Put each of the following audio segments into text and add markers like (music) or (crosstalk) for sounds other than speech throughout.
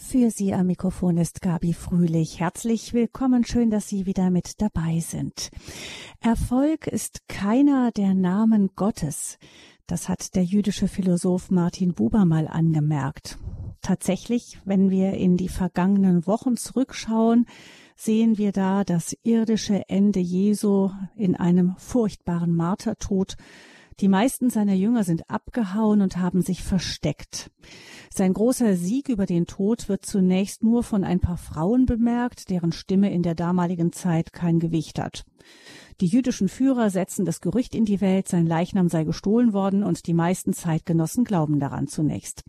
Für Sie am Mikrofon ist Gabi Fröhlich. Herzlich willkommen. Schön, dass Sie wieder mit dabei sind. Erfolg ist keiner der Namen Gottes. Das hat der jüdische Philosoph Martin Buber mal angemerkt. Tatsächlich, wenn wir in die vergangenen Wochen zurückschauen, sehen wir da das irdische Ende Jesu in einem furchtbaren Martertod. Die meisten seiner Jünger sind abgehauen und haben sich versteckt. Sein großer Sieg über den Tod wird zunächst nur von ein paar Frauen bemerkt, deren Stimme in der damaligen Zeit kein Gewicht hat. Die jüdischen Führer setzen das Gerücht in die Welt, sein Leichnam sei gestohlen worden und die meisten Zeitgenossen glauben daran zunächst.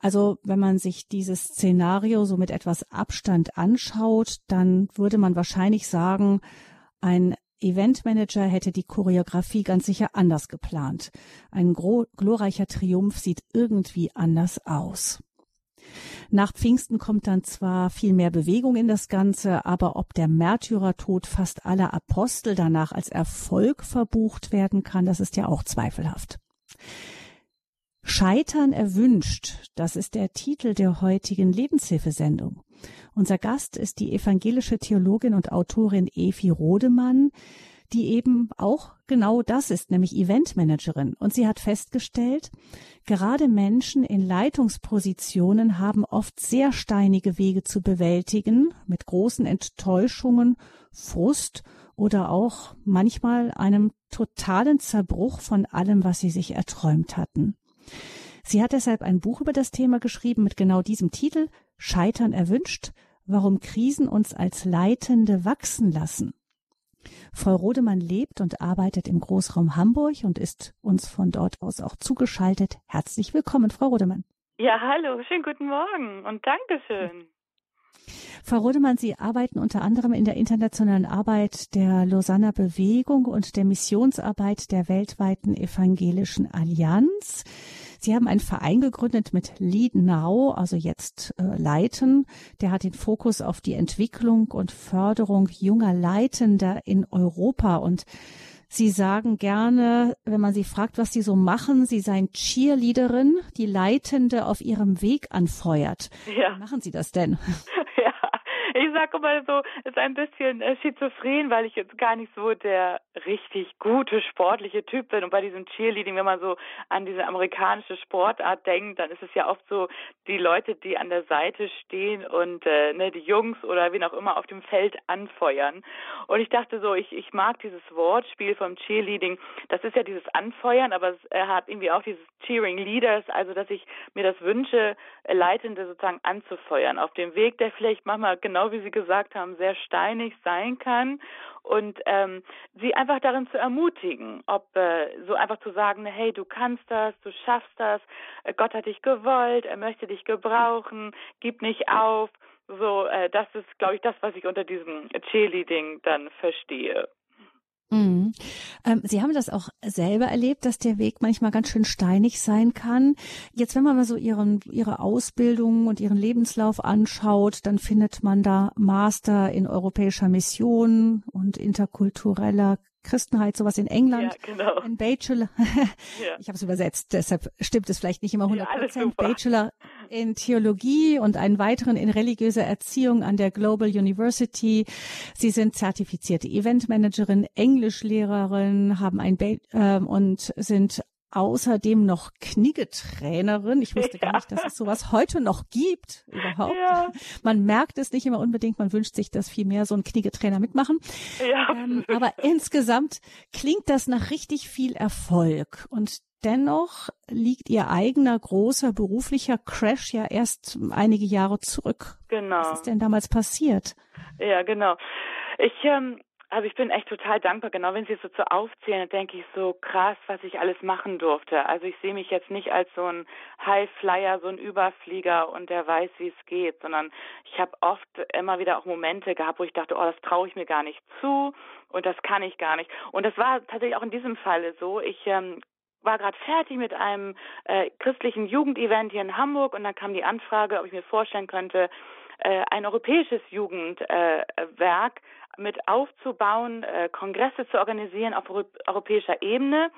Also wenn man sich dieses Szenario so mit etwas Abstand anschaut, dann würde man wahrscheinlich sagen, ein Eventmanager hätte die Choreografie ganz sicher anders geplant. Ein glorreicher Triumph sieht irgendwie anders aus. Nach Pfingsten kommt dann zwar viel mehr Bewegung in das Ganze, aber ob der Märtyrertod fast aller Apostel danach als Erfolg verbucht werden kann, das ist ja auch zweifelhaft. Scheitern erwünscht, das ist der Titel der heutigen Lebenshilfesendung. Unser Gast ist die evangelische Theologin und Autorin Evi Rodemann, die eben auch genau das ist, nämlich Eventmanagerin. Und sie hat festgestellt, gerade Menschen in Leitungspositionen haben oft sehr steinige Wege zu bewältigen, mit großen Enttäuschungen, Frust oder auch manchmal einem totalen Zerbruch von allem, was sie sich erträumt hatten. Sie hat deshalb ein Buch über das Thema geschrieben mit genau diesem Titel Scheitern erwünscht, warum Krisen uns als Leitende wachsen lassen. Frau Rodemann lebt und arbeitet im Großraum Hamburg und ist uns von dort aus auch zugeschaltet. Herzlich willkommen, Frau Rodemann. Ja, hallo, schönen guten Morgen und Dankeschön. Frau Rodemann, Sie arbeiten unter anderem in der internationalen Arbeit der Lausanner Bewegung und der Missionsarbeit der weltweiten evangelischen Allianz. Sie haben einen Verein gegründet mit Lead Now, also jetzt äh, Leiten. Der hat den Fokus auf die Entwicklung und Förderung junger Leitender in Europa und Sie sagen gerne, wenn man Sie fragt, was Sie so machen, Sie seien Cheerleaderin, die Leitende auf ihrem Weg anfeuert. Ja. Wie machen Sie das denn? (laughs) ich sage immer so, ist ein bisschen äh, schizophren, weil ich jetzt gar nicht so der richtig gute sportliche Typ bin. Und bei diesem Cheerleading, wenn man so an diese amerikanische Sportart denkt, dann ist es ja oft so, die Leute, die an der Seite stehen und äh, ne, die Jungs oder wen auch immer auf dem Feld anfeuern. Und ich dachte so, ich, ich mag dieses Wortspiel vom Cheerleading. Das ist ja dieses Anfeuern, aber es er hat irgendwie auch dieses Cheering Leaders, also dass ich mir das wünsche, Leitende sozusagen anzufeuern auf dem Weg, der vielleicht manchmal genau wie Sie gesagt haben, sehr steinig sein kann und ähm, sie einfach darin zu ermutigen, ob äh, so einfach zu sagen, hey, du kannst das, du schaffst das, äh, Gott hat dich gewollt, er möchte dich gebrauchen, gib nicht auf. So, äh, das ist, glaube ich, das, was ich unter diesem Cheerleading dann verstehe. Mhm. Ähm, Sie haben das auch selber erlebt, dass der Weg manchmal ganz schön steinig sein kann. Jetzt, wenn man mal so Ihren, Ihre Ausbildung und Ihren Lebenslauf anschaut, dann findet man da Master in europäischer Mission und interkultureller Christenheit, sowas in England. Ja, genau. Ein Bachelor. (laughs) ja. Ich habe es übersetzt, deshalb stimmt es vielleicht nicht immer 100 Prozent. Ja, Bachelor in Theologie und einen weiteren in religiöser Erziehung an der Global University. Sie sind zertifizierte Eventmanagerin, Englischlehrerin, haben ein ba äh, und sind außerdem noch Kniggetrainerin. Ich wusste ja. gar nicht, dass es sowas heute noch gibt überhaupt. Ja. Man merkt es nicht immer unbedingt, man wünscht sich, dass viel mehr so ein Kniggetrainer mitmachen. Ja. Ähm, aber insgesamt klingt das nach richtig viel Erfolg. Und dennoch liegt ihr eigener großer beruflicher Crash ja erst einige Jahre zurück. Genau. Was ist denn damals passiert? Ja, genau. Ich ähm, also ich bin echt total dankbar. Genau, wenn Sie es so zu aufzählen, denke ich so krass, was ich alles machen durfte. Also ich sehe mich jetzt nicht als so ein Highflyer, so ein Überflieger und der weiß, wie es geht, sondern ich habe oft immer wieder auch Momente gehabt, wo ich dachte, oh, das traue ich mir gar nicht zu und das kann ich gar nicht. Und das war tatsächlich auch in diesem Falle so. Ich ähm, war gerade fertig mit einem äh, christlichen Jugendevent hier in Hamburg und dann kam die Anfrage, ob ich mir vorstellen könnte, äh, ein europäisches Jugendwerk mit aufzubauen, äh, Kongresse zu organisieren auf europäischer Ebene.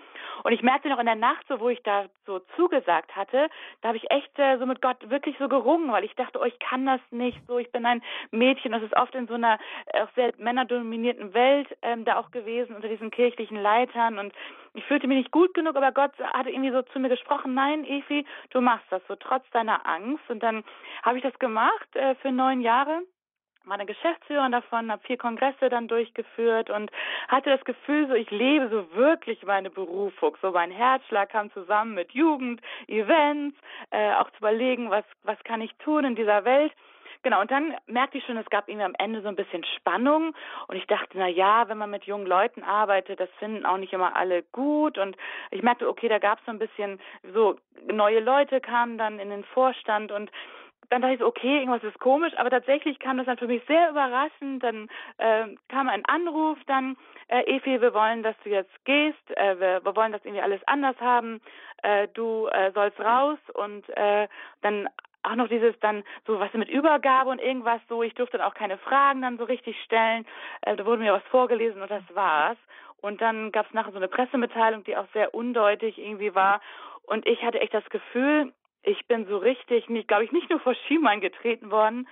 Und ich merkte noch in der Nacht, so wo ich da so zugesagt hatte, da habe ich echt äh, so mit Gott wirklich so gerungen, weil ich dachte, oh, ich kann das nicht so, ich bin ein Mädchen, das ist oft in so einer äh, auch sehr männerdominierten Welt ähm, da auch gewesen, unter diesen kirchlichen Leitern und ich fühlte mich nicht gut genug, aber Gott hatte irgendwie so zu mir gesprochen, nein, Evi, du machst das so trotz deiner Angst. Und dann habe ich das gemacht äh, für neun Jahre meine Geschäftsführerin davon, habe vier Kongresse dann durchgeführt und hatte das Gefühl, so ich lebe so wirklich meine Berufung. So mein Herzschlag kam zusammen mit Jugend, Events, äh, auch zu überlegen, was was kann ich tun in dieser Welt. Genau, und dann merkte ich schon, es gab irgendwie am Ende so ein bisschen Spannung und ich dachte, na ja, wenn man mit jungen Leuten arbeitet, das finden auch nicht immer alle gut und ich merkte, okay, da gab es so ein bisschen so neue Leute kamen dann in den Vorstand und dann dachte ich so, okay, irgendwas ist komisch, aber tatsächlich kam das dann für mich sehr überraschend. Dann äh, kam ein Anruf, dann, äh, Efi, wir wollen, dass du jetzt gehst, äh, wir, wir wollen das irgendwie alles anders haben, äh, du äh, sollst raus und äh, dann auch noch dieses dann so was mit Übergabe und irgendwas so, ich durfte dann auch keine Fragen dann so richtig stellen. Äh, da wurde mir was vorgelesen und das war's. Und dann gab es nachher so eine Pressemitteilung, die auch sehr undeutig irgendwie war. Und ich hatte echt das Gefühl, ich bin so richtig, glaube ich, nicht nur vor Schienbein getreten worden,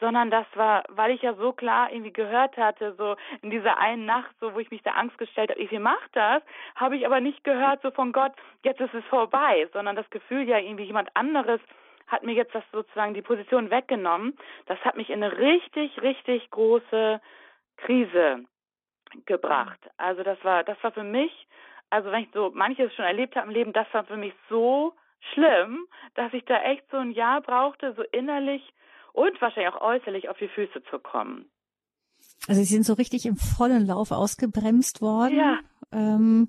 sondern das war, weil ich ja so klar irgendwie gehört hatte, so in dieser einen Nacht, so wo ich mich da Angst gestellt habe, ich mach das, habe ich aber nicht gehört, so von Gott, jetzt ist es vorbei, sondern das Gefühl ja irgendwie jemand anderes hat mir jetzt das sozusagen die Position weggenommen. Das hat mich in eine richtig, richtig große Krise gebracht. Also das war, das war für mich, also wenn ich so manches schon erlebt habe im Leben, das war für mich so schlimm, dass ich da echt so ein Jahr brauchte, so innerlich und wahrscheinlich auch äußerlich auf die Füße zu kommen. Also Sie sind so richtig im vollen Lauf ausgebremst worden. Ja. Ähm,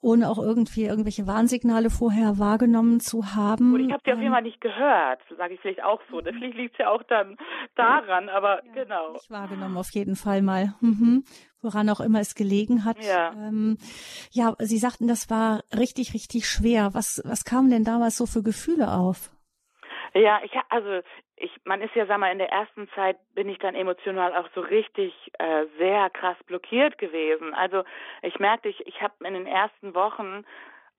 ohne auch irgendwie irgendwelche Warnsignale vorher wahrgenommen zu haben. Gut, ich habe die auf jeden Fall nicht gehört, sage ich vielleicht auch so. Vielleicht liegt es ja auch dann daran, aber ja, genau. Nicht wahrgenommen auf jeden Fall mal. Mhm. Woran auch immer es gelegen hat. Ja. Ähm, ja, Sie sagten, das war richtig, richtig schwer. Was, was kamen denn damals so für Gefühle auf? Ja, ich also ich, man ist ja, sag mal, in der ersten Zeit bin ich dann emotional auch so richtig äh, sehr krass blockiert gewesen. Also ich merkte, ich, ich habe in den ersten Wochen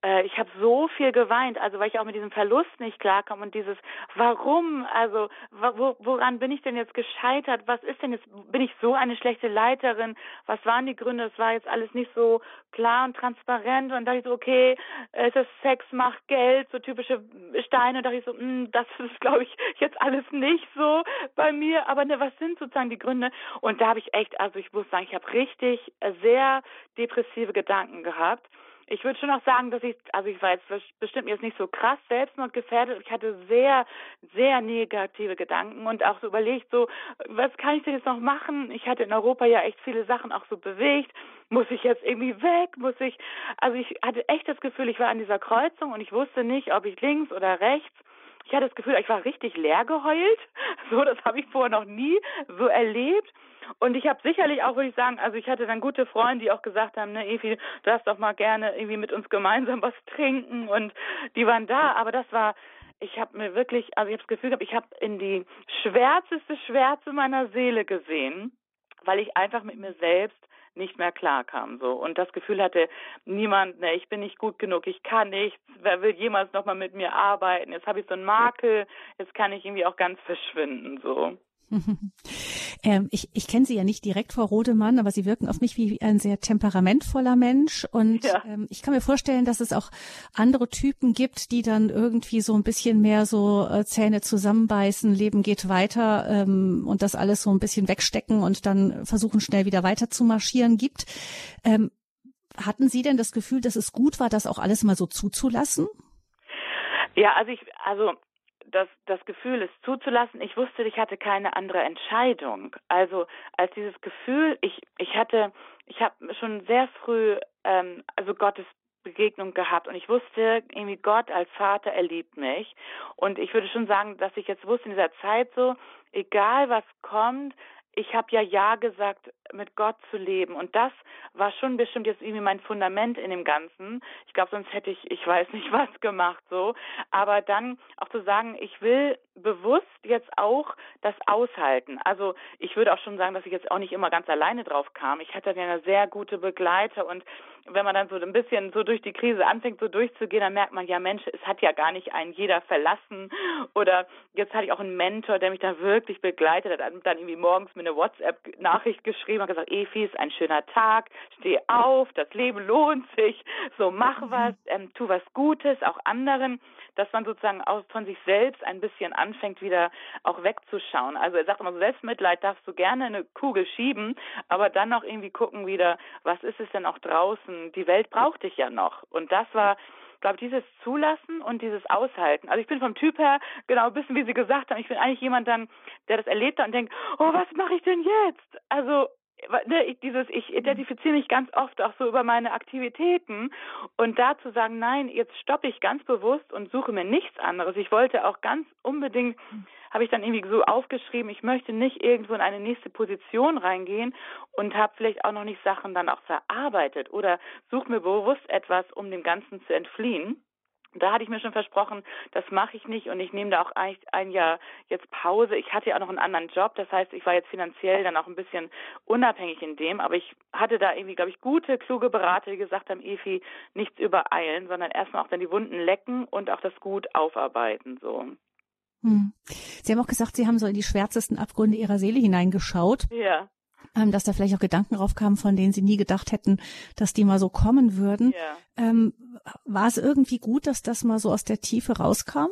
äh, ich habe so viel geweint, also weil ich auch mit diesem Verlust nicht klarkomme und dieses Warum, also wo, woran bin ich denn jetzt gescheitert? Was ist denn jetzt? Bin ich so eine schlechte Leiterin? Was waren die Gründe? Es war jetzt alles nicht so klar und transparent und dachte ich so, okay, es ist Sex, Macht, Geld, so typische Steine. Und dachte ich so, mh, hm, das ist, glaube ich, jetzt alles nicht so bei mir. Aber ne, was sind sozusagen die Gründe? Und da habe ich echt, also ich muss sagen, ich habe richtig sehr depressive Gedanken gehabt ich würde schon auch sagen, dass ich, also ich war jetzt bestimmt jetzt nicht so krass selbstmordgefährdet. Ich hatte sehr, sehr negative Gedanken und auch so überlegt, so, was kann ich denn jetzt noch machen? Ich hatte in Europa ja echt viele Sachen auch so bewegt. Muss ich jetzt irgendwie weg? Muss ich, also ich hatte echt das Gefühl, ich war an dieser Kreuzung und ich wusste nicht, ob ich links oder rechts. Ich hatte das Gefühl, ich war richtig leer geheult. (laughs) So, das habe ich vorher noch nie so erlebt. Und ich habe sicherlich auch, würde ich sagen, also ich hatte dann gute Freunde, die auch gesagt haben, ne, Evi, du darfst doch mal gerne irgendwie mit uns gemeinsam was trinken und die waren da, aber das war ich habe mir wirklich, also ich habe das Gefühl gehabt, ich habe in die schwärzeste Schwärze meiner Seele gesehen, weil ich einfach mit mir selbst nicht mehr klarkam so und das Gefühl hatte, niemand, ne, ich bin nicht gut genug, ich kann nichts, wer will jemals nochmal mit mir arbeiten? Jetzt habe ich so einen Makel, jetzt kann ich irgendwie auch ganz verschwinden so. (laughs) ähm, ich ich kenne Sie ja nicht direkt, Frau Rodemann, aber Sie wirken auf mich wie ein sehr temperamentvoller Mensch. Und ja. ähm, ich kann mir vorstellen, dass es auch andere Typen gibt, die dann irgendwie so ein bisschen mehr so äh, Zähne zusammenbeißen, Leben geht weiter ähm, und das alles so ein bisschen wegstecken und dann versuchen schnell wieder weiter zu marschieren gibt. Ähm, hatten Sie denn das Gefühl, dass es gut war, das auch alles mal so zuzulassen? Ja, also ich, also das, das Gefühl, es zuzulassen. Ich wusste, ich hatte keine andere Entscheidung. Also als dieses Gefühl, ich, ich hatte, ich habe schon sehr früh, ähm, also Gottes Begegnung gehabt und ich wusste irgendwie Gott als Vater er liebt mich und ich würde schon sagen, dass ich jetzt wusste in dieser Zeit so, egal was kommt, ich habe ja Ja gesagt, mit Gott zu leben. Und das war schon bestimmt jetzt irgendwie mein Fundament in dem Ganzen. Ich glaube, sonst hätte ich, ich weiß nicht (laughs) was gemacht so. Aber dann auch zu sagen, ich will bewusst jetzt auch das Aushalten. Also ich würde auch schon sagen, dass ich jetzt auch nicht immer ganz alleine drauf kam. Ich hatte ja eine sehr gute Begleiter und wenn man dann so ein bisschen so durch die Krise anfängt, so durchzugehen, dann merkt man ja, Mensch, es hat ja gar nicht einen jeder verlassen. Oder jetzt hatte ich auch einen Mentor, der mich da wirklich begleitet hat, hat dann irgendwie morgens mir eine WhatsApp-Nachricht geschrieben, hat gesagt, Efi, ist ein schöner Tag, steh auf, das Leben lohnt sich, so mach was, ähm, tu was Gutes, auch anderen dass man sozusagen auch von sich selbst ein bisschen anfängt, wieder auch wegzuschauen. Also er sagt immer, Selbstmitleid darfst du gerne eine Kugel schieben, aber dann noch irgendwie gucken wieder, was ist es denn auch draußen? Die Welt braucht dich ja noch. Und das war glaube dieses Zulassen und dieses Aushalten. Also ich bin vom Typ her genau ein bisschen wie Sie gesagt haben. Ich bin eigentlich jemand dann, der das erlebt hat und denkt, oh, was mache ich denn jetzt? Also ich, dieses, ich identifiziere mich ganz oft auch so über meine Aktivitäten und da zu sagen, nein, jetzt stoppe ich ganz bewusst und suche mir nichts anderes. Ich wollte auch ganz unbedingt, habe ich dann irgendwie so aufgeschrieben, ich möchte nicht irgendwo in eine nächste Position reingehen und habe vielleicht auch noch nicht Sachen dann auch verarbeitet oder suche mir bewusst etwas, um dem Ganzen zu entfliehen da hatte ich mir schon versprochen, das mache ich nicht und ich nehme da auch ein, ein Jahr jetzt Pause. Ich hatte ja auch noch einen anderen Job, das heißt, ich war jetzt finanziell dann auch ein bisschen unabhängig in dem, aber ich hatte da irgendwie, glaube ich, gute, kluge Berater, die gesagt haben, Efi, nichts übereilen, sondern erstmal auch dann die Wunden lecken und auch das gut aufarbeiten, so. Hm. Sie haben auch gesagt, Sie haben so in die schwärzesten Abgründe Ihrer Seele hineingeschaut. Ja ähm, dass da vielleicht auch Gedanken raufkamen, von denen sie nie gedacht hätten, dass die mal so kommen würden. Ja. Ähm, war es irgendwie gut, dass das mal so aus der Tiefe rauskam?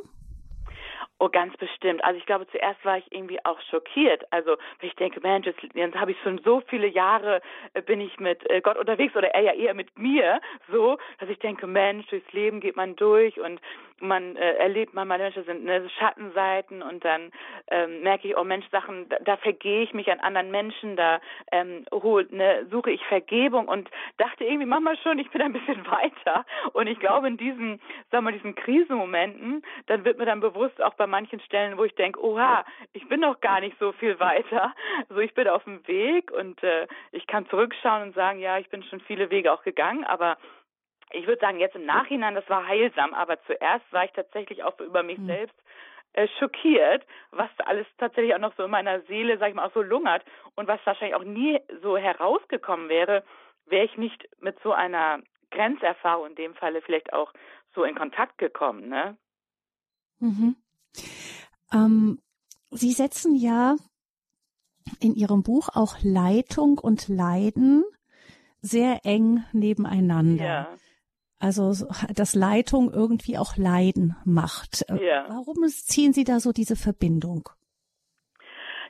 Oh, ganz bestimmt. Also ich glaube, zuerst war ich irgendwie auch schockiert. Also ich denke, Mensch, jetzt, jetzt habe ich schon so viele Jahre, äh, bin ich mit äh, Gott unterwegs oder er ja eher mit mir, so, dass ich denke, Mensch, durchs Leben geht man durch und man äh, erlebt man, meine Menschen sind ne, Schattenseiten und dann ähm, merke ich, oh Mensch, Sachen, da, da vergehe ich mich an anderen Menschen, da ähm, hol, ne, suche ich Vergebung und dachte irgendwie, mach mal schon, ich bin ein bisschen (laughs) weiter. Und ich glaube, in diesen, sagen wir, diesen Krisenmomenten, dann wird mir dann bewusst auch bei manchen Stellen, wo ich denke, oha, ich bin noch gar nicht so viel weiter. Also ich bin auf dem Weg und äh, ich kann zurückschauen und sagen, ja, ich bin schon viele Wege auch gegangen, aber ich würde sagen, jetzt im Nachhinein, das war heilsam, aber zuerst war ich tatsächlich auch über mich mhm. selbst äh, schockiert, was alles tatsächlich auch noch so in meiner Seele, sag ich mal, auch so lungert und was wahrscheinlich auch nie so herausgekommen wäre, wäre ich nicht mit so einer Grenzerfahrung in dem Falle vielleicht auch so in Kontakt gekommen, ne? Mhm. Ähm, Sie setzen ja in Ihrem Buch auch Leitung und Leiden sehr eng nebeneinander. Ja. Also, dass Leitung irgendwie auch Leiden macht. Äh, ja. Warum ziehen Sie da so diese Verbindung?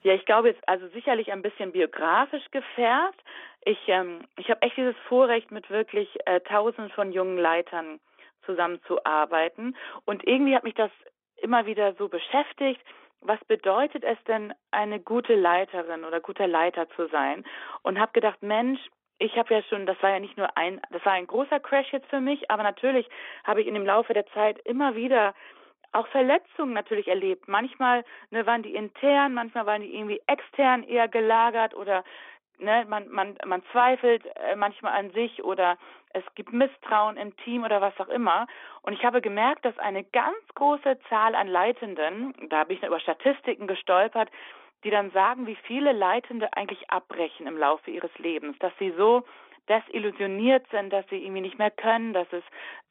Ja, ich glaube jetzt also sicherlich ein bisschen biografisch gefärbt. Ich ähm, ich habe echt dieses Vorrecht mit wirklich äh, Tausenden von jungen Leitern zusammenzuarbeiten und irgendwie hat mich das immer wieder so beschäftigt. Was bedeutet es denn, eine gute Leiterin oder guter Leiter zu sein? Und habe gedacht, Mensch, ich habe ja schon, das war ja nicht nur ein, das war ein großer Crash jetzt für mich, aber natürlich habe ich in dem Laufe der Zeit immer wieder auch Verletzungen natürlich erlebt. Manchmal ne, waren die intern, manchmal waren die irgendwie extern eher gelagert oder ne, man, man, man zweifelt äh, manchmal an sich oder es gibt Misstrauen im Team oder was auch immer. Und ich habe gemerkt, dass eine ganz große Zahl an Leitenden, da bin ich über Statistiken gestolpert, die dann sagen, wie viele Leitende eigentlich abbrechen im Laufe ihres Lebens, dass sie so desillusioniert sind, dass sie irgendwie nicht mehr können, dass es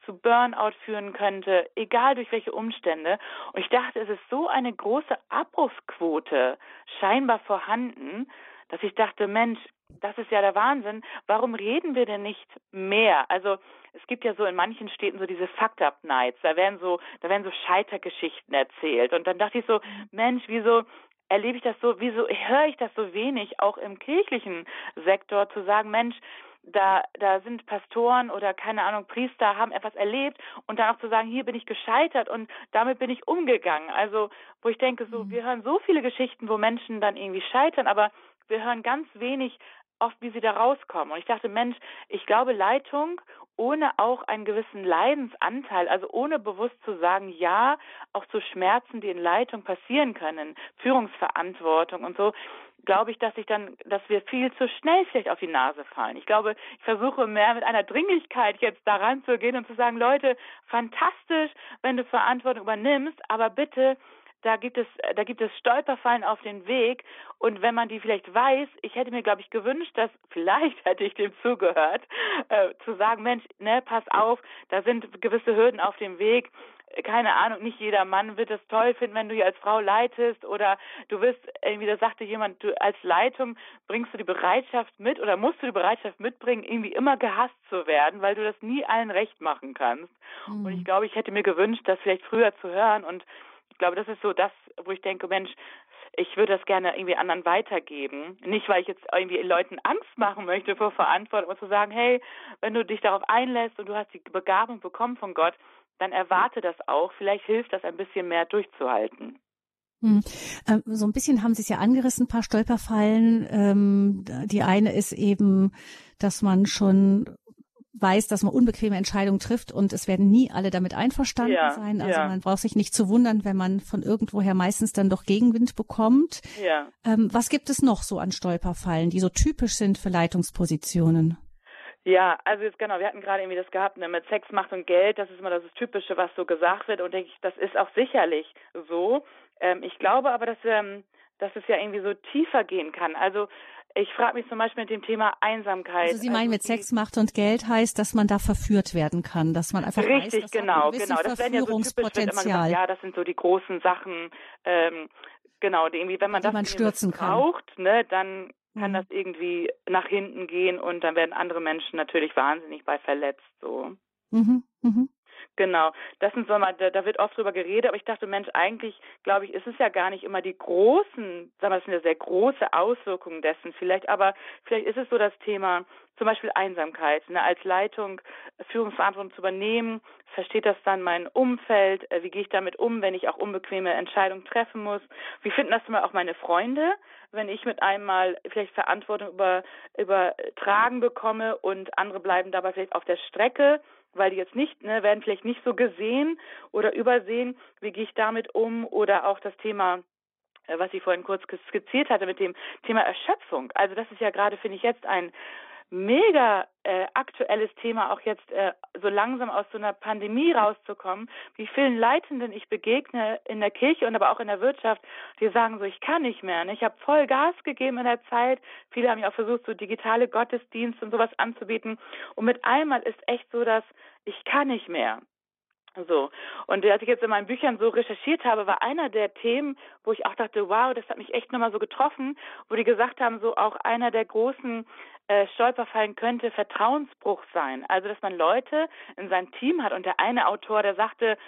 zu Burnout führen könnte, egal durch welche Umstände. Und ich dachte, es ist so eine große Abbruchsquote scheinbar vorhanden, dass ich dachte, Mensch, das ist ja der Wahnsinn. Warum reden wir denn nicht mehr? Also es gibt ja so in manchen Städten so diese Fucked Up Nights. Da werden so, da werden so Scheitergeschichten erzählt. Und dann dachte ich so, Mensch, wieso erlebe ich das so, wieso höre ich das so wenig auch im kirchlichen Sektor zu sagen, Mensch, da, da sind Pastoren oder keine Ahnung, Priester haben etwas erlebt und dann auch zu sagen, hier bin ich gescheitert und damit bin ich umgegangen. Also, wo ich denke, so, mhm. wir hören so viele Geschichten, wo Menschen dann irgendwie scheitern, aber wir hören ganz wenig oft, wie sie da rauskommen. Und ich dachte, Mensch, ich glaube, Leitung ohne auch einen gewissen Leidensanteil, also ohne bewusst zu sagen, ja, auch zu Schmerzen, die in Leitung passieren können, Führungsverantwortung und so, glaube ich, dass ich dann, dass wir viel zu schnell vielleicht auf die Nase fallen. Ich glaube, ich versuche mehr mit einer Dringlichkeit jetzt daran zu gehen und zu sagen, Leute, fantastisch, wenn du Verantwortung übernimmst, aber bitte da gibt es, da gibt es Stolperfallen auf den Weg. Und wenn man die vielleicht weiß, ich hätte mir, glaube ich, gewünscht, dass (laughs) vielleicht hätte ich dem zugehört, äh, zu sagen, Mensch, ne, pass auf, da sind gewisse Hürden auf dem Weg keine Ahnung, nicht jeder Mann wird es toll finden, wenn du hier als Frau leitest oder du wirst, irgendwie, da sagte jemand, du als Leitung bringst du die Bereitschaft mit oder musst du die Bereitschaft mitbringen, irgendwie immer gehasst zu werden, weil du das nie allen recht machen kannst. Mhm. Und ich glaube, ich hätte mir gewünscht, das vielleicht früher zu hören und ich glaube, das ist so das, wo ich denke, Mensch, ich würde das gerne irgendwie anderen weitergeben. Nicht, weil ich jetzt irgendwie Leuten Angst machen möchte vor Verantwortung, aber zu sagen, hey, wenn du dich darauf einlässt und du hast die Begabung bekommen von Gott, dann erwarte das auch. Vielleicht hilft das ein bisschen mehr durchzuhalten. Hm. Ähm, so ein bisschen haben Sie es ja angerissen, ein paar Stolperfallen. Ähm, die eine ist eben, dass man schon weiß, dass man unbequeme Entscheidungen trifft und es werden nie alle damit einverstanden ja, sein. Also ja. man braucht sich nicht zu wundern, wenn man von irgendwoher meistens dann doch Gegenwind bekommt. Ja. Ähm, was gibt es noch so an Stolperfallen, die so typisch sind für Leitungspositionen? Ja, also jetzt genau, wir hatten gerade irgendwie das gehabt, ne, mit Sex, Macht und Geld, das ist immer das Typische, was so gesagt wird und denke ich, das ist auch sicherlich so. Ähm, ich glaube aber, dass, ähm, dass es ja irgendwie so tiefer gehen kann. Also ich frage mich zum Beispiel mit dem Thema Einsamkeit. Also Sie meinen, also mit Sex, Macht und Geld heißt, dass man da verführt werden kann, dass man einfach richtig, weiß, genau, genau. Das werden ja so typisch, gesagt, ja, das sind so die großen Sachen. Ähm, genau, die irgendwie, wenn man das man stürzen braucht, ne, dann kann mhm. das irgendwie nach hinten gehen und dann werden andere Menschen natürlich wahnsinnig bei verletzt so. Mhm. Mhm. Genau, das sind so mal, da, da wird oft drüber geredet, aber ich dachte, Mensch, eigentlich, glaube ich, ist es ja gar nicht immer die großen, sagen wir, das sind ja sehr große Auswirkungen dessen. Vielleicht, aber vielleicht ist es so das Thema, zum Beispiel Einsamkeit, ne, als Leitung Führungsverantwortung zu übernehmen. Versteht das dann mein Umfeld? Äh, wie gehe ich damit um, wenn ich auch unbequeme Entscheidungen treffen muss? Wie finden das immer auch meine Freunde, wenn ich mit einmal vielleicht Verantwortung über, übertragen bekomme und andere bleiben dabei vielleicht auf der Strecke? Weil die jetzt nicht, ne, werden vielleicht nicht so gesehen oder übersehen, wie gehe ich damit um oder auch das Thema äh, was ich vorhin kurz skizziert hatte mit dem Thema Erschöpfung. Also das ist ja gerade, finde ich, jetzt ein mega äh, aktuelles Thema, auch jetzt äh, so langsam aus so einer Pandemie rauszukommen, wie vielen Leitenden ich begegne in der Kirche und aber auch in der Wirtschaft, die sagen so, ich kann nicht mehr. Ne? Ich habe voll Gas gegeben in der Zeit. Viele haben ja auch versucht, so digitale Gottesdienste und sowas anzubieten. Und mit einmal ist echt so, dass ich kann nicht mehr. So. Und als ich jetzt in meinen Büchern so recherchiert habe, war einer der Themen, wo ich auch dachte, wow, das hat mich echt nochmal so getroffen, wo die gesagt haben, so auch einer der großen äh, Stolperfallen könnte Vertrauensbruch sein. Also, dass man Leute in seinem Team hat und der eine Autor, der sagte,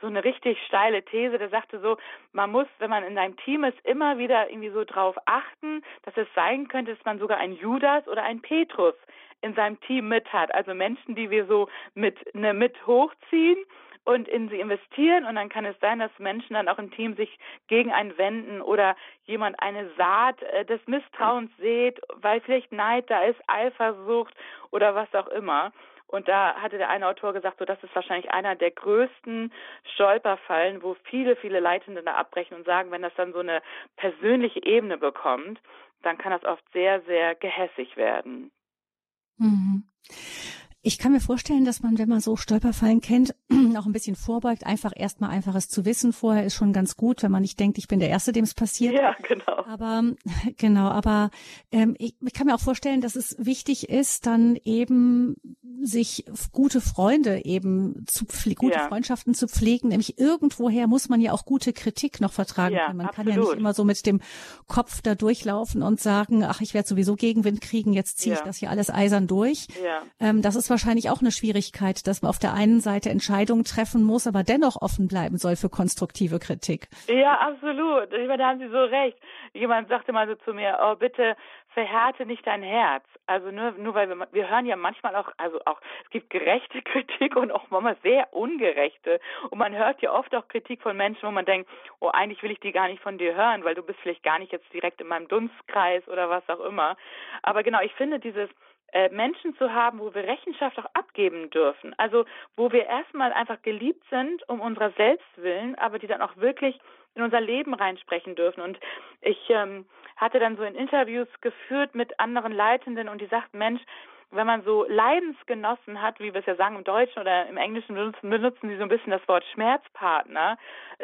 so eine richtig steile These, der sagte so, man muss, wenn man in einem Team ist, immer wieder irgendwie so drauf achten, dass es sein könnte, dass man sogar ein Judas oder ein Petrus in seinem Team mit hat. Also Menschen, die wir so mit, ne, mit hochziehen und in sie investieren und dann kann es sein, dass Menschen dann auch im Team sich gegen einen wenden oder jemand eine Saat äh, des Misstrauens sät, weil vielleicht Neid da ist, Eifersucht oder was auch immer. Und da hatte der eine Autor gesagt, so das ist wahrscheinlich einer der größten Stolperfallen, wo viele, viele Leitende da abbrechen und sagen, wenn das dann so eine persönliche Ebene bekommt, dann kann das oft sehr, sehr gehässig werden. Mhm. Ich kann mir vorstellen, dass man, wenn man so Stolperfallen kennt, (clears throat) auch ein bisschen vorbeugt, einfach erstmal einfaches zu wissen vorher ist schon ganz gut, wenn man nicht denkt, ich bin der Erste, dem es passiert. Ja, genau. Aber (laughs) genau, aber ähm, ich, ich kann mir auch vorstellen, dass es wichtig ist, dann eben sich gute Freunde eben zu gute ja. Freundschaften zu pflegen. Nämlich irgendwoher muss man ja auch gute Kritik noch vertragen ja, können. Man absolut. kann ja nicht immer so mit dem Kopf da durchlaufen und sagen, ach, ich werde sowieso Gegenwind kriegen, jetzt ziehe ja. ich das hier alles eisern durch. Ja. Ähm, das ist wahrscheinlich auch eine Schwierigkeit, dass man auf der einen Seite Entscheidungen treffen muss, aber dennoch offen bleiben soll für konstruktive Kritik. Ja, absolut. Ich meine, da haben Sie so recht. Jemand sagte mal so zu mir, oh bitte verhärte nicht dein Herz. Also nur, nur weil wir, wir hören ja manchmal auch, also auch, es gibt gerechte (laughs) Kritik und auch manchmal sehr ungerechte. Und man hört ja oft auch Kritik von Menschen, wo man denkt, oh, eigentlich will ich die gar nicht von dir hören, weil du bist vielleicht gar nicht jetzt direkt in meinem Dunstkreis oder was auch immer. Aber genau, ich finde dieses, äh, Menschen zu haben, wo wir Rechenschaft auch abgeben dürfen. Also wo wir erstmal einfach geliebt sind um unserer selbst willen, aber die dann auch wirklich in unser Leben reinsprechen dürfen. Und ich ähm, hatte dann so in Interviews geführt mit anderen Leitenden und die sagten, Mensch, wenn man so Leidensgenossen hat, wie wir es ja sagen im Deutschen oder im Englischen benutzen, benutzen sie so ein bisschen das Wort Schmerzpartner.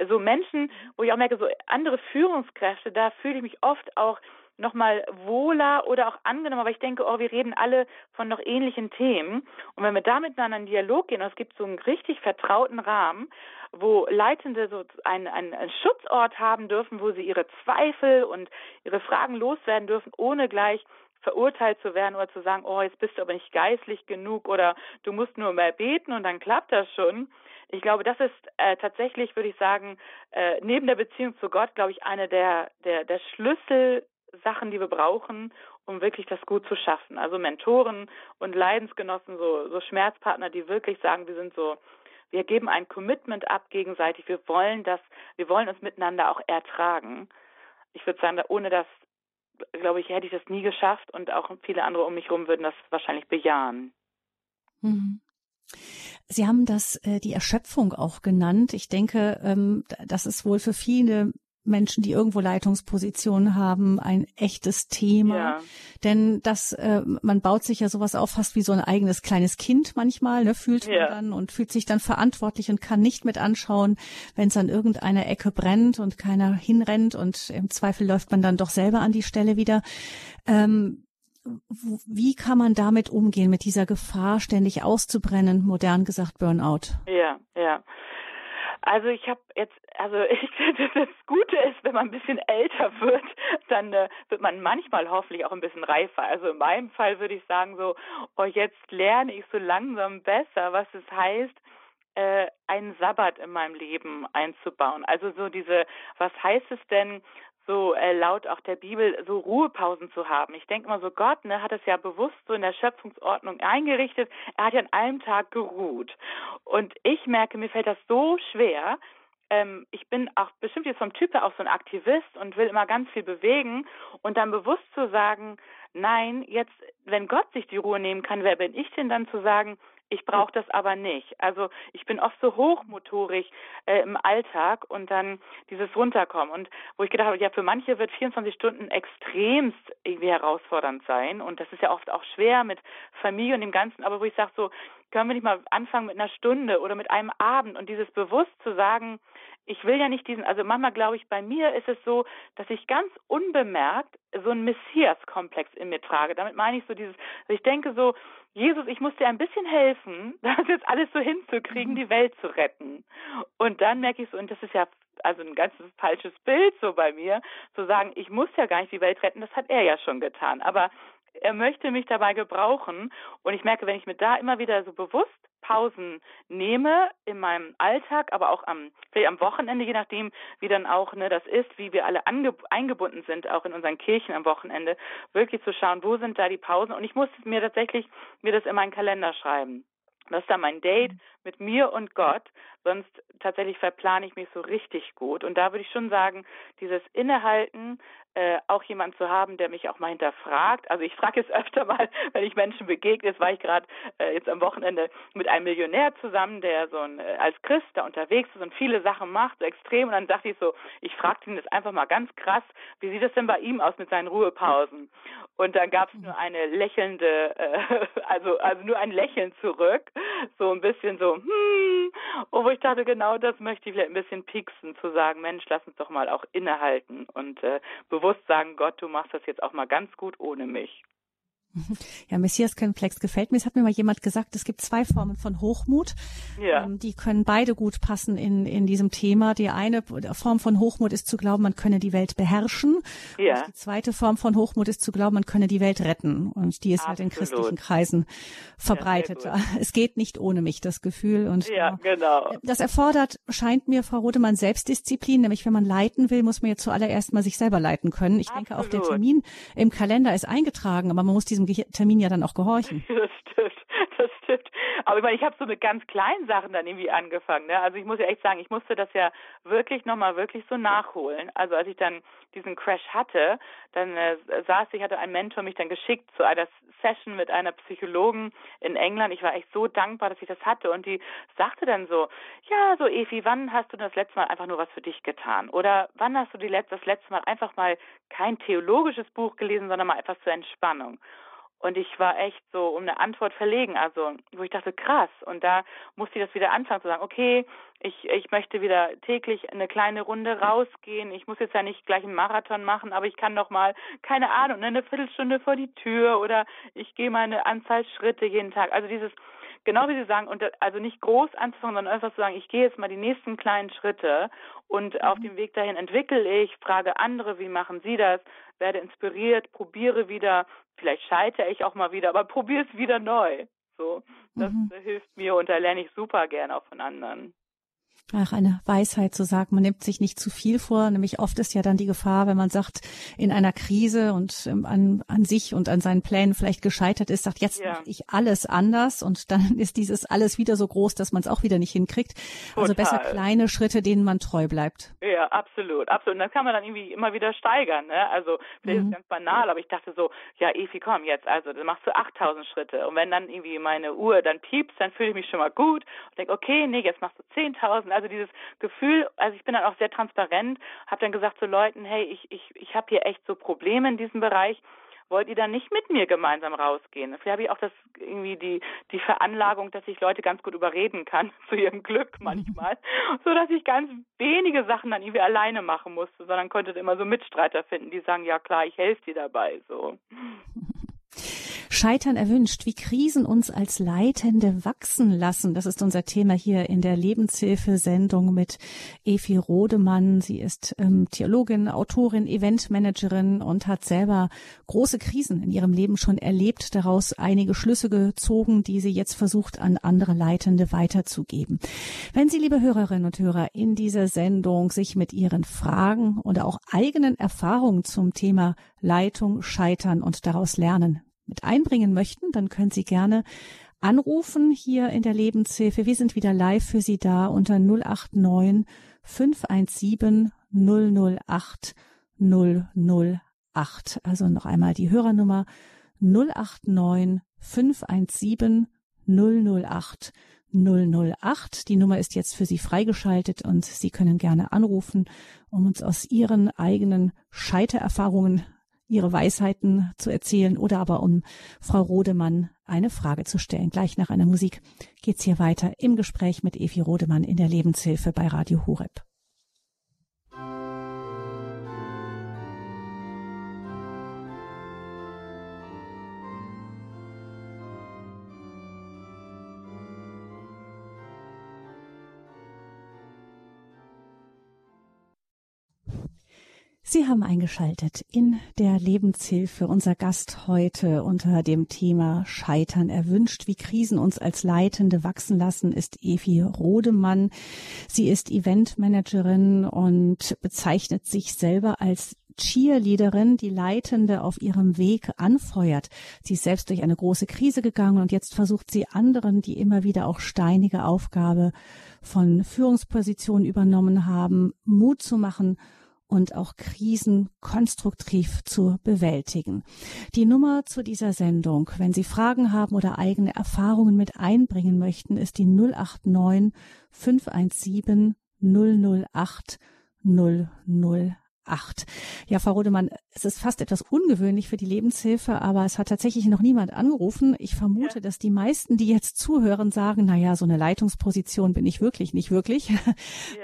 So Menschen, wo ich auch merke, so andere Führungskräfte, da fühle ich mich oft auch nochmal wohler oder auch angenommen, aber ich denke, oh, wir reden alle von noch ähnlichen Themen. Und wenn wir da miteinander in Dialog gehen, und es gibt so einen richtig vertrauten Rahmen, wo Leitende so einen, einen, einen Schutzort haben dürfen, wo sie ihre Zweifel und ihre Fragen loswerden dürfen, ohne gleich verurteilt zu werden oder zu sagen, oh, jetzt bist du aber nicht geistlich genug oder du musst nur mehr beten und dann klappt das schon. Ich glaube, das ist äh, tatsächlich, würde ich sagen, äh, neben der Beziehung zu Gott, glaube ich, eine der, der, der Schlüsselsachen, die wir brauchen, um wirklich das gut zu schaffen. Also Mentoren und Leidensgenossen, so, so Schmerzpartner, die wirklich sagen, wir sind so, wir geben ein Commitment ab gegenseitig, wir wollen das, wir wollen uns miteinander auch ertragen. Ich würde sagen, ohne das glaube ich, hätte ich das nie geschafft und auch viele andere um mich herum würden das wahrscheinlich bejahen. Mhm. Sie haben das äh, die Erschöpfung auch genannt. Ich denke, ähm, das ist wohl für viele Menschen, die irgendwo Leitungspositionen haben, ein echtes Thema. Ja. Denn das, äh, man baut sich ja sowas auf, fast wie so ein eigenes kleines Kind manchmal, ne, fühlt man ja. dann und fühlt sich dann verantwortlich und kann nicht mit anschauen, wenn es an irgendeiner Ecke brennt und keiner hinrennt und im Zweifel läuft man dann doch selber an die Stelle wieder. Ähm, wie kann man damit umgehen, mit dieser Gefahr ständig auszubrennen, modern gesagt Burnout? Ja, ja. Also ich habe jetzt, also (laughs) ich, das Gute ist, wenn man ein bisschen älter wird, dann äh, wird man manchmal hoffentlich auch ein bisschen reifer. Also in meinem Fall würde ich sagen so, oh jetzt lerne ich so langsam besser, was es heißt, äh, einen Sabbat in meinem Leben einzubauen. Also so diese, was heißt es denn, so äh, laut auch der Bibel so Ruhepausen zu haben. Ich denke mal so, Gott ne, hat es ja bewusst so in der Schöpfungsordnung eingerichtet. Er hat ja an einem Tag geruht. Und ich merke, mir fällt das so schwer. Ähm, ich bin auch bestimmt jetzt vom Typ her auch so ein Aktivist und will immer ganz viel bewegen und dann bewusst zu sagen, nein, jetzt, wenn Gott sich die Ruhe nehmen kann, wer bin ich denn dann zu sagen, ich brauche das aber nicht. Also ich bin oft so hochmotorig äh, im Alltag und dann dieses Runterkommen. Und wo ich gedacht habe, ja, für manche wird 24 Stunden extremst irgendwie herausfordernd sein. Und das ist ja oft auch schwer mit Familie und dem Ganzen. Aber wo ich sage so, können wir nicht mal anfangen mit einer Stunde oder mit einem Abend und dieses bewusst zu sagen, ich will ja nicht diesen, also manchmal glaube ich, bei mir ist es so, dass ich ganz unbemerkt so einen Messias-Komplex in mir trage. Damit meine ich so dieses, also ich denke so, Jesus, ich muss dir ein bisschen helfen, (laughs) das jetzt alles so hinzukriegen, die Welt zu retten. Und dann merke ich so, und das ist ja also ein ganz falsches Bild so bei mir, zu sagen, ich muss ja gar nicht die Welt retten, das hat er ja schon getan. Aber er möchte mich dabei gebrauchen. Und ich merke, wenn ich mir da immer wieder so bewusst Pausen nehme in meinem Alltag, aber auch am, vielleicht am Wochenende, je nachdem, wie dann auch ne, das ist, wie wir alle eingebunden sind, auch in unseren Kirchen am Wochenende, wirklich zu schauen, wo sind da die Pausen. Und ich muss mir tatsächlich mir das in meinen Kalender schreiben. Das ist dann mein Date mit mir und Gott. Sonst tatsächlich verplane ich mich so richtig gut. Und da würde ich schon sagen, dieses Innehalten, äh, auch jemand zu haben, der mich auch mal hinterfragt. Also ich frage jetzt öfter mal, (laughs) wenn ich Menschen begegne. Jetzt war ich gerade äh, jetzt am Wochenende mit einem Millionär zusammen, der so ein, äh, als Christ da unterwegs ist und viele Sachen macht, so extrem. Und dann dachte ich so, ich fragte ihn jetzt einfach mal ganz krass, wie sieht es denn bei ihm aus mit seinen Ruhepausen? Und dann gab es nur eine lächelnde, äh, (laughs) also also nur ein Lächeln zurück, so ein bisschen so, hm, und wo ich dachte, genau das möchte ich vielleicht ein bisschen pieksen, zu sagen, Mensch, lass uns doch mal auch innehalten und äh, bewusst sagen, Gott, du machst das jetzt auch mal ganz gut ohne mich. (laughs) Ja, Messias-Komplex gefällt mir. Es hat mir mal jemand gesagt, es gibt zwei Formen von Hochmut. Ja. Ähm, die können beide gut passen in, in diesem Thema. Die eine Form von Hochmut ist zu glauben, man könne die Welt beherrschen. Ja. Und die zweite Form von Hochmut ist zu glauben, man könne die Welt retten. Und die ist Absolut. halt in christlichen Kreisen verbreitet. Ja, es geht nicht ohne mich, das Gefühl. Und ja, genau. Das erfordert, scheint mir, Frau Rodemann, Selbstdisziplin. Nämlich, wenn man leiten will, muss man ja zuallererst mal sich selber leiten können. Ich Absolut. denke, auch der Termin im Kalender ist eingetragen, aber man muss diesen diesem Termin ja dann auch gehorchen. (laughs) Das stimmt, das stimmt. Aber ich meine, ich habe so mit ganz kleinen Sachen dann irgendwie angefangen. Ne? Also ich muss ja echt sagen, ich musste das ja wirklich nochmal wirklich so nachholen. Also als ich dann diesen Crash hatte, dann äh, saß ich, hatte ein Mentor mich dann geschickt zu einer Session mit einer Psychologin in England. Ich war echt so dankbar, dass ich das hatte. Und die sagte dann so, ja, so Evi, wann hast du das letzte Mal einfach nur was für dich getan? Oder wann hast du die Let das letzte Mal einfach mal kein theologisches Buch gelesen, sondern mal etwas zur Entspannung? Und ich war echt so um eine Antwort verlegen, also wo ich dachte, krass. Und da musste ich das wieder anfangen zu sagen, okay, ich, ich möchte wieder täglich eine kleine Runde rausgehen. Ich muss jetzt ja nicht gleich einen Marathon machen, aber ich kann doch mal, keine Ahnung, ne, eine Viertelstunde vor die Tür oder ich gehe mal eine Anzahl Schritte jeden Tag. Also dieses, genau wie Sie sagen, und also nicht groß anzufangen, sondern einfach zu sagen, ich gehe jetzt mal die nächsten kleinen Schritte und mhm. auf dem Weg dahin entwickle ich, frage andere, wie machen Sie das, werde inspiriert, probiere wieder, vielleicht scheitere ich auch mal wieder, aber (laughs) probiere es wieder neu. So, das mhm. hilft mir und da lerne ich super gern auch von anderen. Ach, eine Weisheit zu sagen, man nimmt sich nicht zu viel vor. Nämlich oft ist ja dann die Gefahr, wenn man sagt, in einer Krise und ähm, an, an sich und an seinen Plänen vielleicht gescheitert ist, sagt, jetzt ja. mache ich alles anders und dann (laughs) ist dieses alles wieder so groß, dass man es auch wieder nicht hinkriegt. Total. Also besser kleine Schritte, denen man treu bleibt. Ja, absolut, absolut. Und das kann man dann irgendwie immer wieder steigern. Ne? Also vielleicht mhm. ist es ganz banal, aber ich dachte so, ja, Evi, komm jetzt, also dann machst du 8000 Schritte. Und wenn dann irgendwie meine Uhr dann piepst, dann fühle ich mich schon mal gut und denke, okay, nee, jetzt machst du 10.000 also dieses Gefühl, also ich bin dann auch sehr transparent, habe dann gesagt zu Leuten, hey, ich, ich, ich habe hier echt so Probleme in diesem Bereich wollt ihr dann nicht mit mir gemeinsam rausgehen? Vielleicht habe ich auch das irgendwie die die Veranlagung, dass ich Leute ganz gut überreden kann (laughs) zu ihrem Glück manchmal, (laughs) so dass ich ganz wenige Sachen dann irgendwie alleine machen musste, sondern konnte immer so Mitstreiter finden, die sagen, ja klar, ich helfe dir dabei, so. (laughs) Scheitern erwünscht, wie Krisen uns als Leitende wachsen lassen. Das ist unser Thema hier in der Lebenshilfe-Sendung mit Efi Rodemann. Sie ist ähm, Theologin, Autorin, Eventmanagerin und hat selber große Krisen in ihrem Leben schon erlebt, daraus einige Schlüsse gezogen, die sie jetzt versucht, an andere Leitende weiterzugeben. Wenn Sie, liebe Hörerinnen und Hörer, in dieser Sendung sich mit Ihren Fragen oder auch eigenen Erfahrungen zum Thema Leitung, Scheitern und daraus lernen mit einbringen möchten, dann können Sie gerne anrufen hier in der Lebenshilfe. Wir sind wieder live für Sie da unter 089 517 008 008. Also noch einmal die Hörernummer 089 517 008 008. Die Nummer ist jetzt für Sie freigeschaltet und Sie können gerne anrufen, um uns aus Ihren eigenen Scheitererfahrungen ihre Weisheiten zu erzählen oder aber um Frau Rodemann eine Frage zu stellen. Gleich nach einer Musik geht's hier weiter im Gespräch mit Evi Rodemann in der Lebenshilfe bei Radio Horeb. Sie haben eingeschaltet in der Lebenshilfe. Unser Gast heute unter dem Thema Scheitern erwünscht, wie Krisen uns als Leitende wachsen lassen, ist Evi Rodemann. Sie ist Eventmanagerin und bezeichnet sich selber als Cheerleaderin, die Leitende auf ihrem Weg anfeuert. Sie ist selbst durch eine große Krise gegangen und jetzt versucht sie anderen, die immer wieder auch steinige Aufgabe von Führungspositionen übernommen haben, Mut zu machen und auch Krisen konstruktiv zu bewältigen. Die Nummer zu dieser Sendung, wenn Sie Fragen haben oder eigene Erfahrungen mit einbringen möchten, ist die 089 517 008 008 acht. Ja, Frau Rodemann, es ist fast etwas ungewöhnlich für die Lebenshilfe, aber es hat tatsächlich noch niemand angerufen. Ich vermute, ja. dass die meisten, die jetzt zuhören, sagen, na ja, so eine Leitungsposition bin ich wirklich nicht wirklich. (laughs)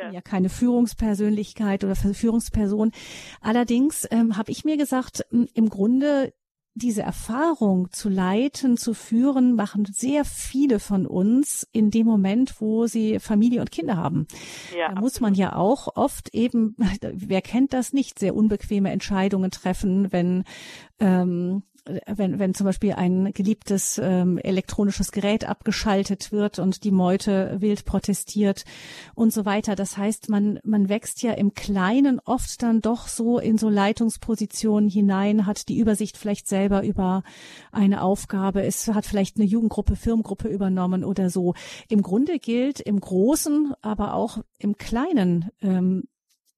Ja, ja keine Führungspersönlichkeit oder Führungsperson. Allerdings ähm, habe ich mir gesagt, im Grunde diese Erfahrung zu leiten, zu führen, machen sehr viele von uns in dem Moment, wo sie Familie und Kinder haben. Ja, da muss man ja auch oft eben, (laughs) wer kennt das nicht, sehr unbequeme Entscheidungen treffen, wenn ähm, wenn, wenn zum Beispiel ein geliebtes ähm, elektronisches Gerät abgeschaltet wird und die Meute wild protestiert und so weiter. Das heißt, man, man wächst ja im Kleinen oft dann doch so in so Leitungspositionen hinein, hat die Übersicht vielleicht selber über eine Aufgabe, es hat vielleicht eine Jugendgruppe, Firmengruppe übernommen oder so. Im Grunde gilt im Großen, aber auch im Kleinen ähm,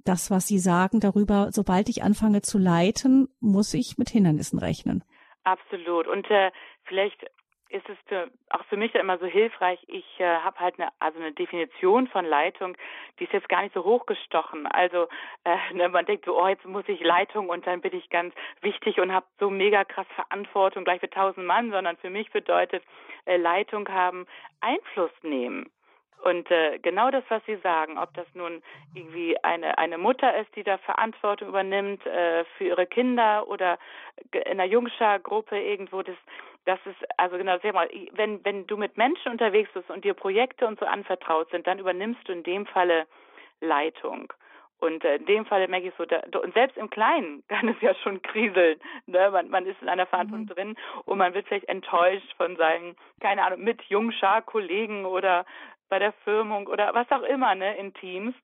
das, was Sie sagen darüber, sobald ich anfange zu leiten, muss ich mit Hindernissen rechnen. Absolut. Und äh, vielleicht ist es für, auch für mich immer so hilfreich. Ich äh, habe halt eine, also eine Definition von Leitung, die ist jetzt gar nicht so hochgestochen. Also äh, (laughs) ne, man denkt so, oh, jetzt muss ich Leitung und dann bin ich ganz wichtig und habe so mega krass Verantwortung gleich für tausend Mann, sondern für mich bedeutet äh, Leitung haben, Einfluss nehmen. Und äh, genau das, was Sie sagen, ob das nun irgendwie eine eine Mutter ist, die da Verantwortung übernimmt äh, für ihre Kinder oder in einer Jungschar-Gruppe irgendwo, das das ist also genau, sag mal, wenn wenn du mit Menschen unterwegs bist und dir Projekte und so anvertraut sind, dann übernimmst du in dem Falle Leitung. Und äh, in dem Fall merke ich so, da, und selbst im Kleinen (laughs) kann es ja schon kriseln. Ne? Man, man ist in einer Verantwortung mhm. drin und man wird vielleicht enttäuscht von seinen, keine Ahnung, mit Jungschar-Kollegen oder bei der Firmung oder was auch immer, ne, in Teams.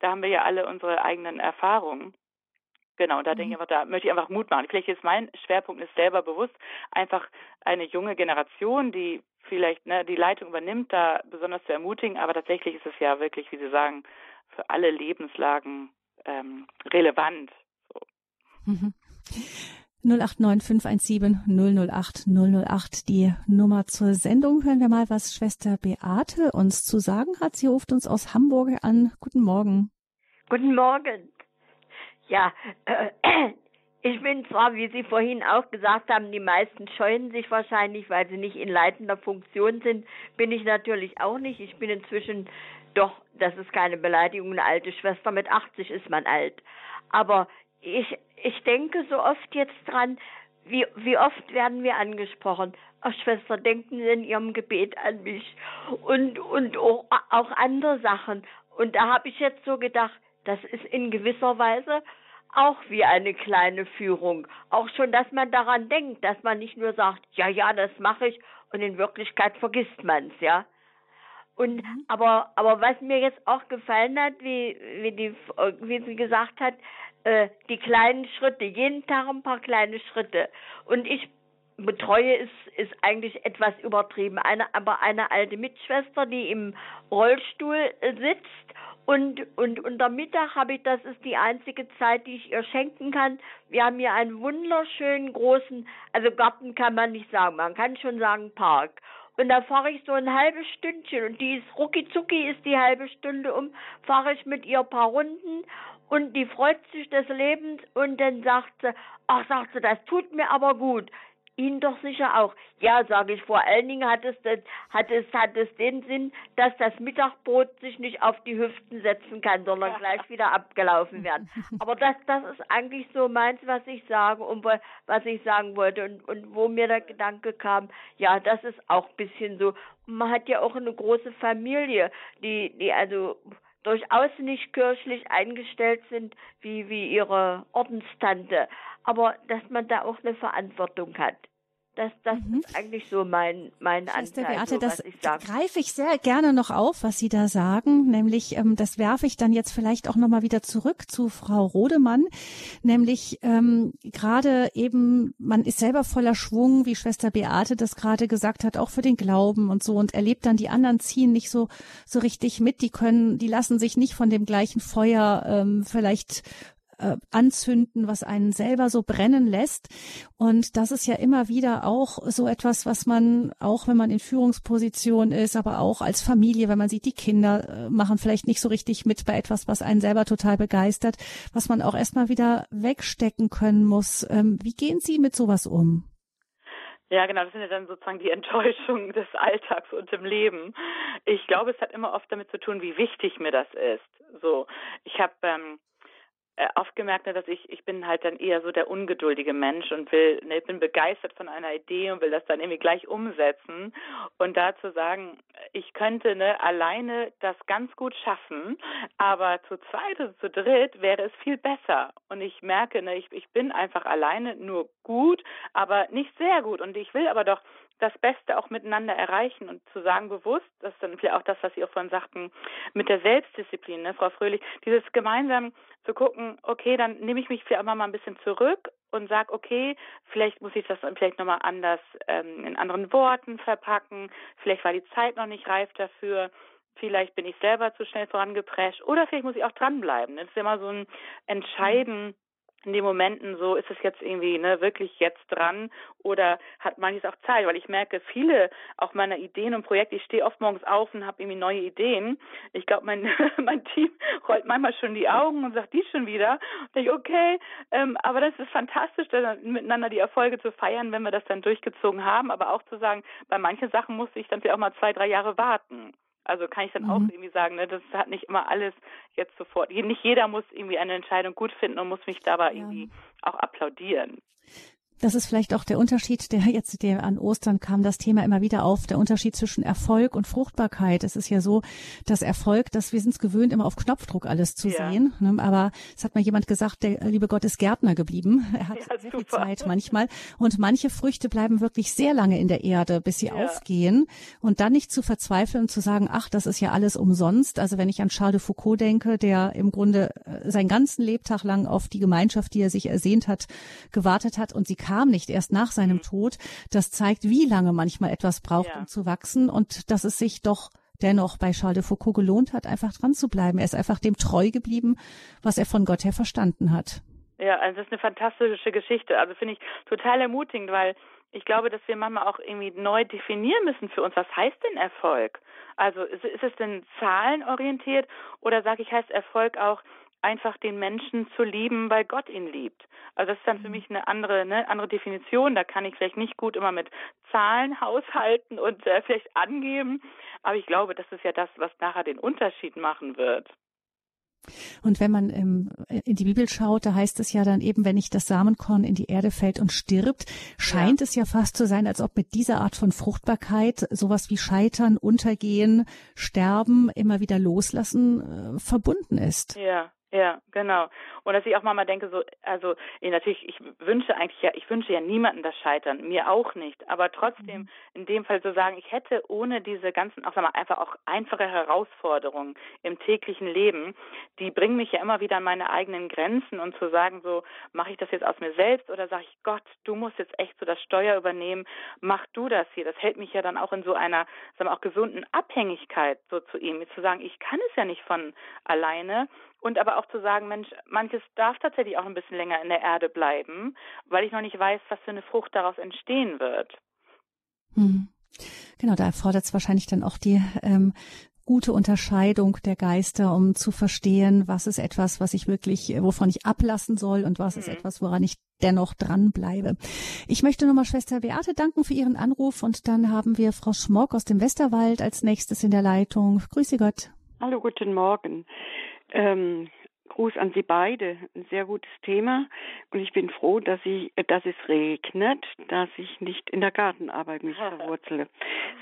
Da haben wir ja alle unsere eigenen Erfahrungen. Genau, da mhm. denke ich einfach, da möchte ich einfach Mut machen. Vielleicht ist mein Schwerpunkt ist selber bewusst, einfach eine junge Generation, die vielleicht ne, die Leitung übernimmt, da besonders zu ermutigen. Aber tatsächlich ist es ja wirklich, wie Sie sagen, für alle Lebenslagen ähm, relevant. So. Mhm. 089517 008 008 die Nummer zur Sendung. Hören wir mal, was Schwester Beate uns zu sagen hat. Sie ruft uns aus Hamburg an. Guten Morgen. Guten Morgen. Ja, äh, (clears throat) ich bin zwar, wie Sie vorhin auch gesagt haben, die meisten scheuen sich wahrscheinlich, weil sie nicht in leitender Funktion sind. Bin ich natürlich auch nicht. Ich bin inzwischen doch, das ist keine Beleidigung, eine alte Schwester. Mit 80 ist man alt. Aber ich, ich denke so oft jetzt dran, wie, wie oft werden wir angesprochen? Ach, Schwester, denken Sie in Ihrem Gebet an mich und, und auch, auch andere Sachen. Und da habe ich jetzt so gedacht, das ist in gewisser Weise auch wie eine kleine Führung. Auch schon, dass man daran denkt, dass man nicht nur sagt, ja, ja, das mache ich und in Wirklichkeit vergisst man's, ja. Und mhm. aber aber was mir jetzt auch gefallen hat, wie wie die wie sie gesagt hat, äh, die kleinen Schritte, jeden Tag ein paar kleine Schritte. Und ich betreue ist ist eigentlich etwas übertrieben. Eine aber eine alte Mitschwester, die im Rollstuhl sitzt und und unter Mittag habe ich, das ist die einzige Zeit, die ich ihr schenken kann. Wir haben hier einen wunderschönen großen, also Garten kann man nicht sagen, man kann schon sagen Park. Und da fahre ich so ein halbes Stündchen und die ist rucki ist die halbe Stunde um, fahre ich mit ihr ein paar Runden und die freut sich des Lebens und dann sagt sie, ach sagt sie, das tut mir aber gut. Ihnen doch sicher auch. Ja, sage ich, vor allen Dingen hat es, hat, es, hat es den Sinn, dass das Mittagbrot sich nicht auf die Hüften setzen kann, sondern (laughs) gleich wieder abgelaufen werden. Aber das, das ist eigentlich so meins, was ich sage und was ich sagen wollte und, und wo mir der Gedanke kam, ja, das ist auch ein bisschen so. Man hat ja auch eine große Familie, die, die also durchaus nicht kirchlich eingestellt sind wie, wie ihre Ordenstante, aber dass man da auch eine Verantwortung hat. Das, das mhm. ist eigentlich so mein, mein Anteil, Beate, so, das greife ich sehr gerne noch auf, was Sie da sagen. Nämlich, ähm, das werfe ich dann jetzt vielleicht auch nochmal wieder zurück zu Frau Rodemann. Nämlich ähm, gerade eben, man ist selber voller Schwung, wie Schwester Beate das gerade gesagt hat, auch für den Glauben und so und erlebt dann, die anderen ziehen nicht so, so richtig mit. Die können, die lassen sich nicht von dem gleichen Feuer ähm, vielleicht äh, anzünden, was einen selber so brennen lässt. Und das ist ja immer wieder auch so etwas, was man, auch wenn man in Führungsposition ist, aber auch als Familie, wenn man sieht, die Kinder äh, machen vielleicht nicht so richtig mit bei etwas, was einen selber total begeistert, was man auch erstmal wieder wegstecken können muss. Ähm, wie gehen Sie mit sowas um? Ja, genau, das sind ja dann sozusagen die Enttäuschungen des Alltags und im Leben. Ich glaube, es hat immer oft damit zu tun, wie wichtig mir das ist. So, ich habe ähm, äh, oft gemerkt, ne, dass ich, ich bin halt dann eher so der ungeduldige Mensch und will, ne, bin begeistert von einer Idee und will das dann irgendwie gleich umsetzen. Und da zu sagen, ich könnte ne, alleine das ganz gut schaffen, aber zu zweit oder zu dritt wäre es viel besser. Und ich merke, ne, ich, ich bin einfach alleine nur gut, aber nicht sehr gut. Und ich will aber doch das Beste auch miteinander erreichen und zu sagen bewusst, das ist dann vielleicht auch das, was Sie auch vorhin sagten, mit der Selbstdisziplin, ne, Frau Fröhlich, dieses gemeinsam zu gucken, okay, dann nehme ich mich für einmal mal ein bisschen zurück und sag, okay, vielleicht muss ich das vielleicht nochmal anders ähm, in anderen Worten verpacken, vielleicht war die Zeit noch nicht reif dafür, vielleicht bin ich selber zu schnell vorangeprescht oder vielleicht muss ich auch dranbleiben. Das ist immer so ein Entscheiden, in den Momenten so, ist es jetzt irgendwie ne, wirklich jetzt dran oder hat manches auch Zeit? Weil ich merke, viele auch meiner Ideen und Projekte, ich stehe oft morgens auf und habe irgendwie neue Ideen. Ich glaube, mein, (laughs) mein Team rollt manchmal schon die Augen und sagt, die schon wieder. Und ich, okay, ähm, aber das ist fantastisch, dann miteinander die Erfolge zu feiern, wenn wir das dann durchgezogen haben, aber auch zu sagen, bei manchen Sachen musste ich dann vielleicht auch mal zwei, drei Jahre warten. Also kann ich dann mhm. auch irgendwie sagen, ne, das hat nicht immer alles jetzt sofort. Nicht jeder muss irgendwie eine Entscheidung gut finden und muss mich dabei ja. irgendwie auch applaudieren. Das ist vielleicht auch der Unterschied, der jetzt der an Ostern kam, das Thema immer wieder auf, der Unterschied zwischen Erfolg und Fruchtbarkeit. Es ist ja so, dass Erfolg, dass wir sind es gewöhnt, immer auf Knopfdruck alles zu ja. sehen. Ne? Aber es hat mal jemand gesagt, der liebe Gott ist Gärtner geblieben. (laughs) Er hat ja, sehr viel Zeit manchmal. Und manche Früchte bleiben wirklich sehr lange in der Erde, bis sie ja. aufgehen. Und dann nicht zu verzweifeln und zu sagen, ach, das ist ja alles umsonst. Also wenn ich an Charles de Foucault denke, der im Grunde äh, seinen ganzen Lebtag lang auf die Gemeinschaft, die er sich ersehnt hat, gewartet hat und sie kam kam nicht erst nach seinem mhm. Tod. Das zeigt, wie lange manchmal etwas braucht, ja. um zu wachsen und dass es sich doch dennoch bei Charles de Foucault gelohnt hat, einfach dran zu bleiben. Er ist einfach dem treu geblieben, was er von Gott her verstanden hat. Ja, also das ist eine fantastische Geschichte. Also finde ich total ermutigend, weil ich glaube, dass wir manchmal auch irgendwie neu definieren müssen für uns, was heißt denn Erfolg? Also ist, ist es denn zahlenorientiert oder sage ich, heißt Erfolg auch, einfach den Menschen zu lieben, weil Gott ihn liebt. Also das ist dann für mhm. mich eine andere, ne, andere Definition. Da kann ich vielleicht nicht gut immer mit Zahlen haushalten und äh, vielleicht angeben, aber ich glaube, das ist ja das, was nachher den Unterschied machen wird. Und wenn man ähm, in die Bibel schaut, da heißt es ja dann eben, wenn nicht das Samenkorn in die Erde fällt und stirbt, scheint ja. es ja fast zu sein, als ob mit dieser Art von Fruchtbarkeit sowas wie Scheitern, Untergehen, Sterben, immer wieder loslassen äh, verbunden ist. Ja, ja, genau. Und dass ich auch mal denke, so, also natürlich, ich wünsche eigentlich ja, ich wünsche ja niemanden das Scheitern, mir auch nicht. Aber trotzdem, mhm. in dem Fall so sagen, ich hätte ohne diese ganzen, auch sag mal, einfach auch einfache Herausforderungen im täglichen Leben, die bringen mich ja immer wieder an meine eigenen Grenzen und zu sagen, so, mache ich das jetzt aus mir selbst oder sage ich, Gott, du musst jetzt echt so das Steuer übernehmen, mach du das hier. Das hält mich ja dann auch in so einer, sagen wir auch gesunden Abhängigkeit so zu ihm, zu sagen, ich kann es ja nicht von alleine und aber auch zu sagen, Mensch, manches darf tatsächlich auch ein bisschen länger in der Erde bleiben, weil ich noch nicht weiß, was für eine Frucht daraus entstehen wird. Hm. Genau, da erfordert es wahrscheinlich dann auch die ähm, gute Unterscheidung der Geister, um zu verstehen, was ist etwas, was ich wirklich, wovon ich ablassen soll und was mhm. ist etwas, woran ich dennoch dranbleibe. Ich möchte nochmal Schwester Beate danken für Ihren Anruf und dann haben wir Frau Schmock aus dem Westerwald als nächstes in der Leitung. Grüße Gott. Hallo, guten Morgen. Ähm, Gruß an Sie beide. Ein sehr gutes Thema. Und ich bin froh, dass, ich, dass es regnet, dass ich nicht in der Gartenarbeit mich (laughs) verwurzele.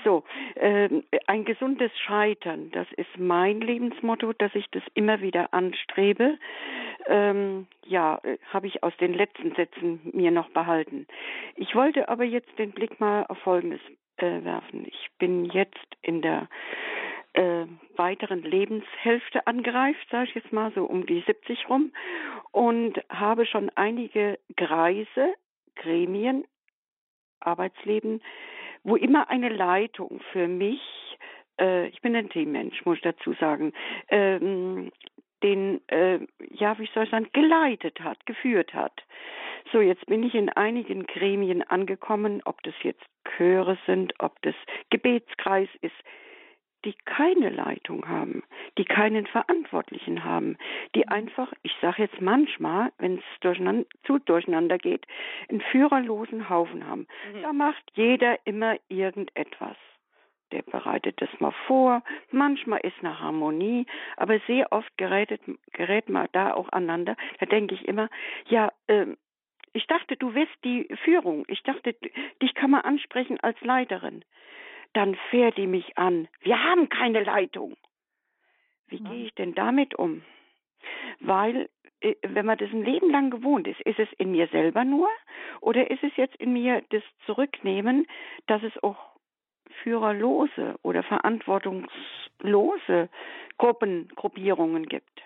So, äh, ein gesundes Scheitern, das ist mein Lebensmotto, dass ich das immer wieder anstrebe. Ähm, ja, habe ich aus den letzten Sätzen mir noch behalten. Ich wollte aber jetzt den Blick mal auf Folgendes äh, werfen. Ich bin jetzt in der äh, weiteren Lebenshälfte angreift, sage ich jetzt mal so um die 70 rum, und habe schon einige Kreise, Gremien, Arbeitsleben, wo immer eine Leitung für mich, äh, ich bin ein Teammensch, muss ich dazu sagen, ähm, den, äh, ja, wie soll ich sagen, geleitet hat, geführt hat. So, jetzt bin ich in einigen Gremien angekommen, ob das jetzt Chöre sind, ob das Gebetskreis ist die keine Leitung haben, die keinen Verantwortlichen haben, die mhm. einfach, ich sage jetzt manchmal, wenn es durcheinander, zu durcheinander geht, einen führerlosen Haufen haben. Mhm. Da macht jeder immer irgendetwas. Der bereitet das mal vor, manchmal ist eine Harmonie, aber sehr oft gerät, gerät man da auch aneinander. Da denke ich immer, ja, ähm, ich dachte, du wirst die Führung. Ich dachte, dich kann man ansprechen als Leiterin dann fährt die mich an. Wir haben keine Leitung. Wie ja. gehe ich denn damit um? Weil, äh, wenn man das ein Leben lang gewohnt ist, ist es in mir selber nur oder ist es jetzt in mir das Zurücknehmen, dass es auch führerlose oder verantwortungslose Gruppen, Gruppierungen gibt?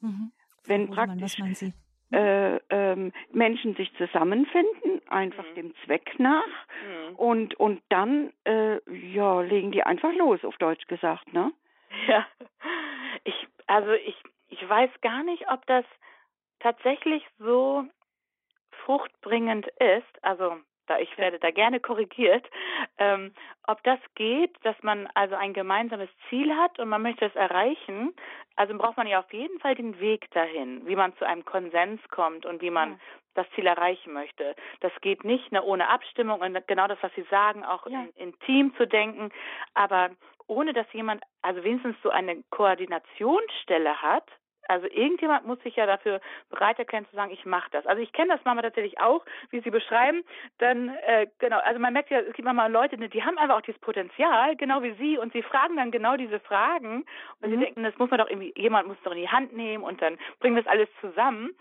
Mhm. Wenn praktisch, was Sie? Äh, ähm, Menschen sich zusammenfinden, einfach mhm. dem Zweck nach. Mhm. Und, und dann, äh, ja, legen die einfach los, auf Deutsch gesagt, ne? (laughs) Ja. Ich, also ich, ich weiß gar nicht, ob das tatsächlich so fruchtbringend ist, also da ich werde da gerne korrigiert, ähm, ob das geht, dass man also ein gemeinsames Ziel hat und man möchte es erreichen. Also braucht man ja auf jeden Fall den Weg dahin, wie man zu einem Konsens kommt und wie man ja. das Ziel erreichen möchte. Das geht nicht ne, ohne Abstimmung und genau das, was Sie sagen, auch ja. in, in Team zu denken, aber ohne dass jemand also wenigstens so eine Koordinationsstelle hat, also irgendjemand muss sich ja dafür bereit erkennen zu sagen, ich mache das. Also ich kenne das Mama tatsächlich auch, wie Sie beschreiben. Dann äh, genau, also man merkt ja, es gibt manchmal Leute, die haben einfach auch dieses Potenzial, genau wie Sie, und sie fragen dann genau diese Fragen und mhm. sie denken, das muss man doch irgendwie, jemand muss doch in die Hand nehmen und dann bringen wir das alles zusammen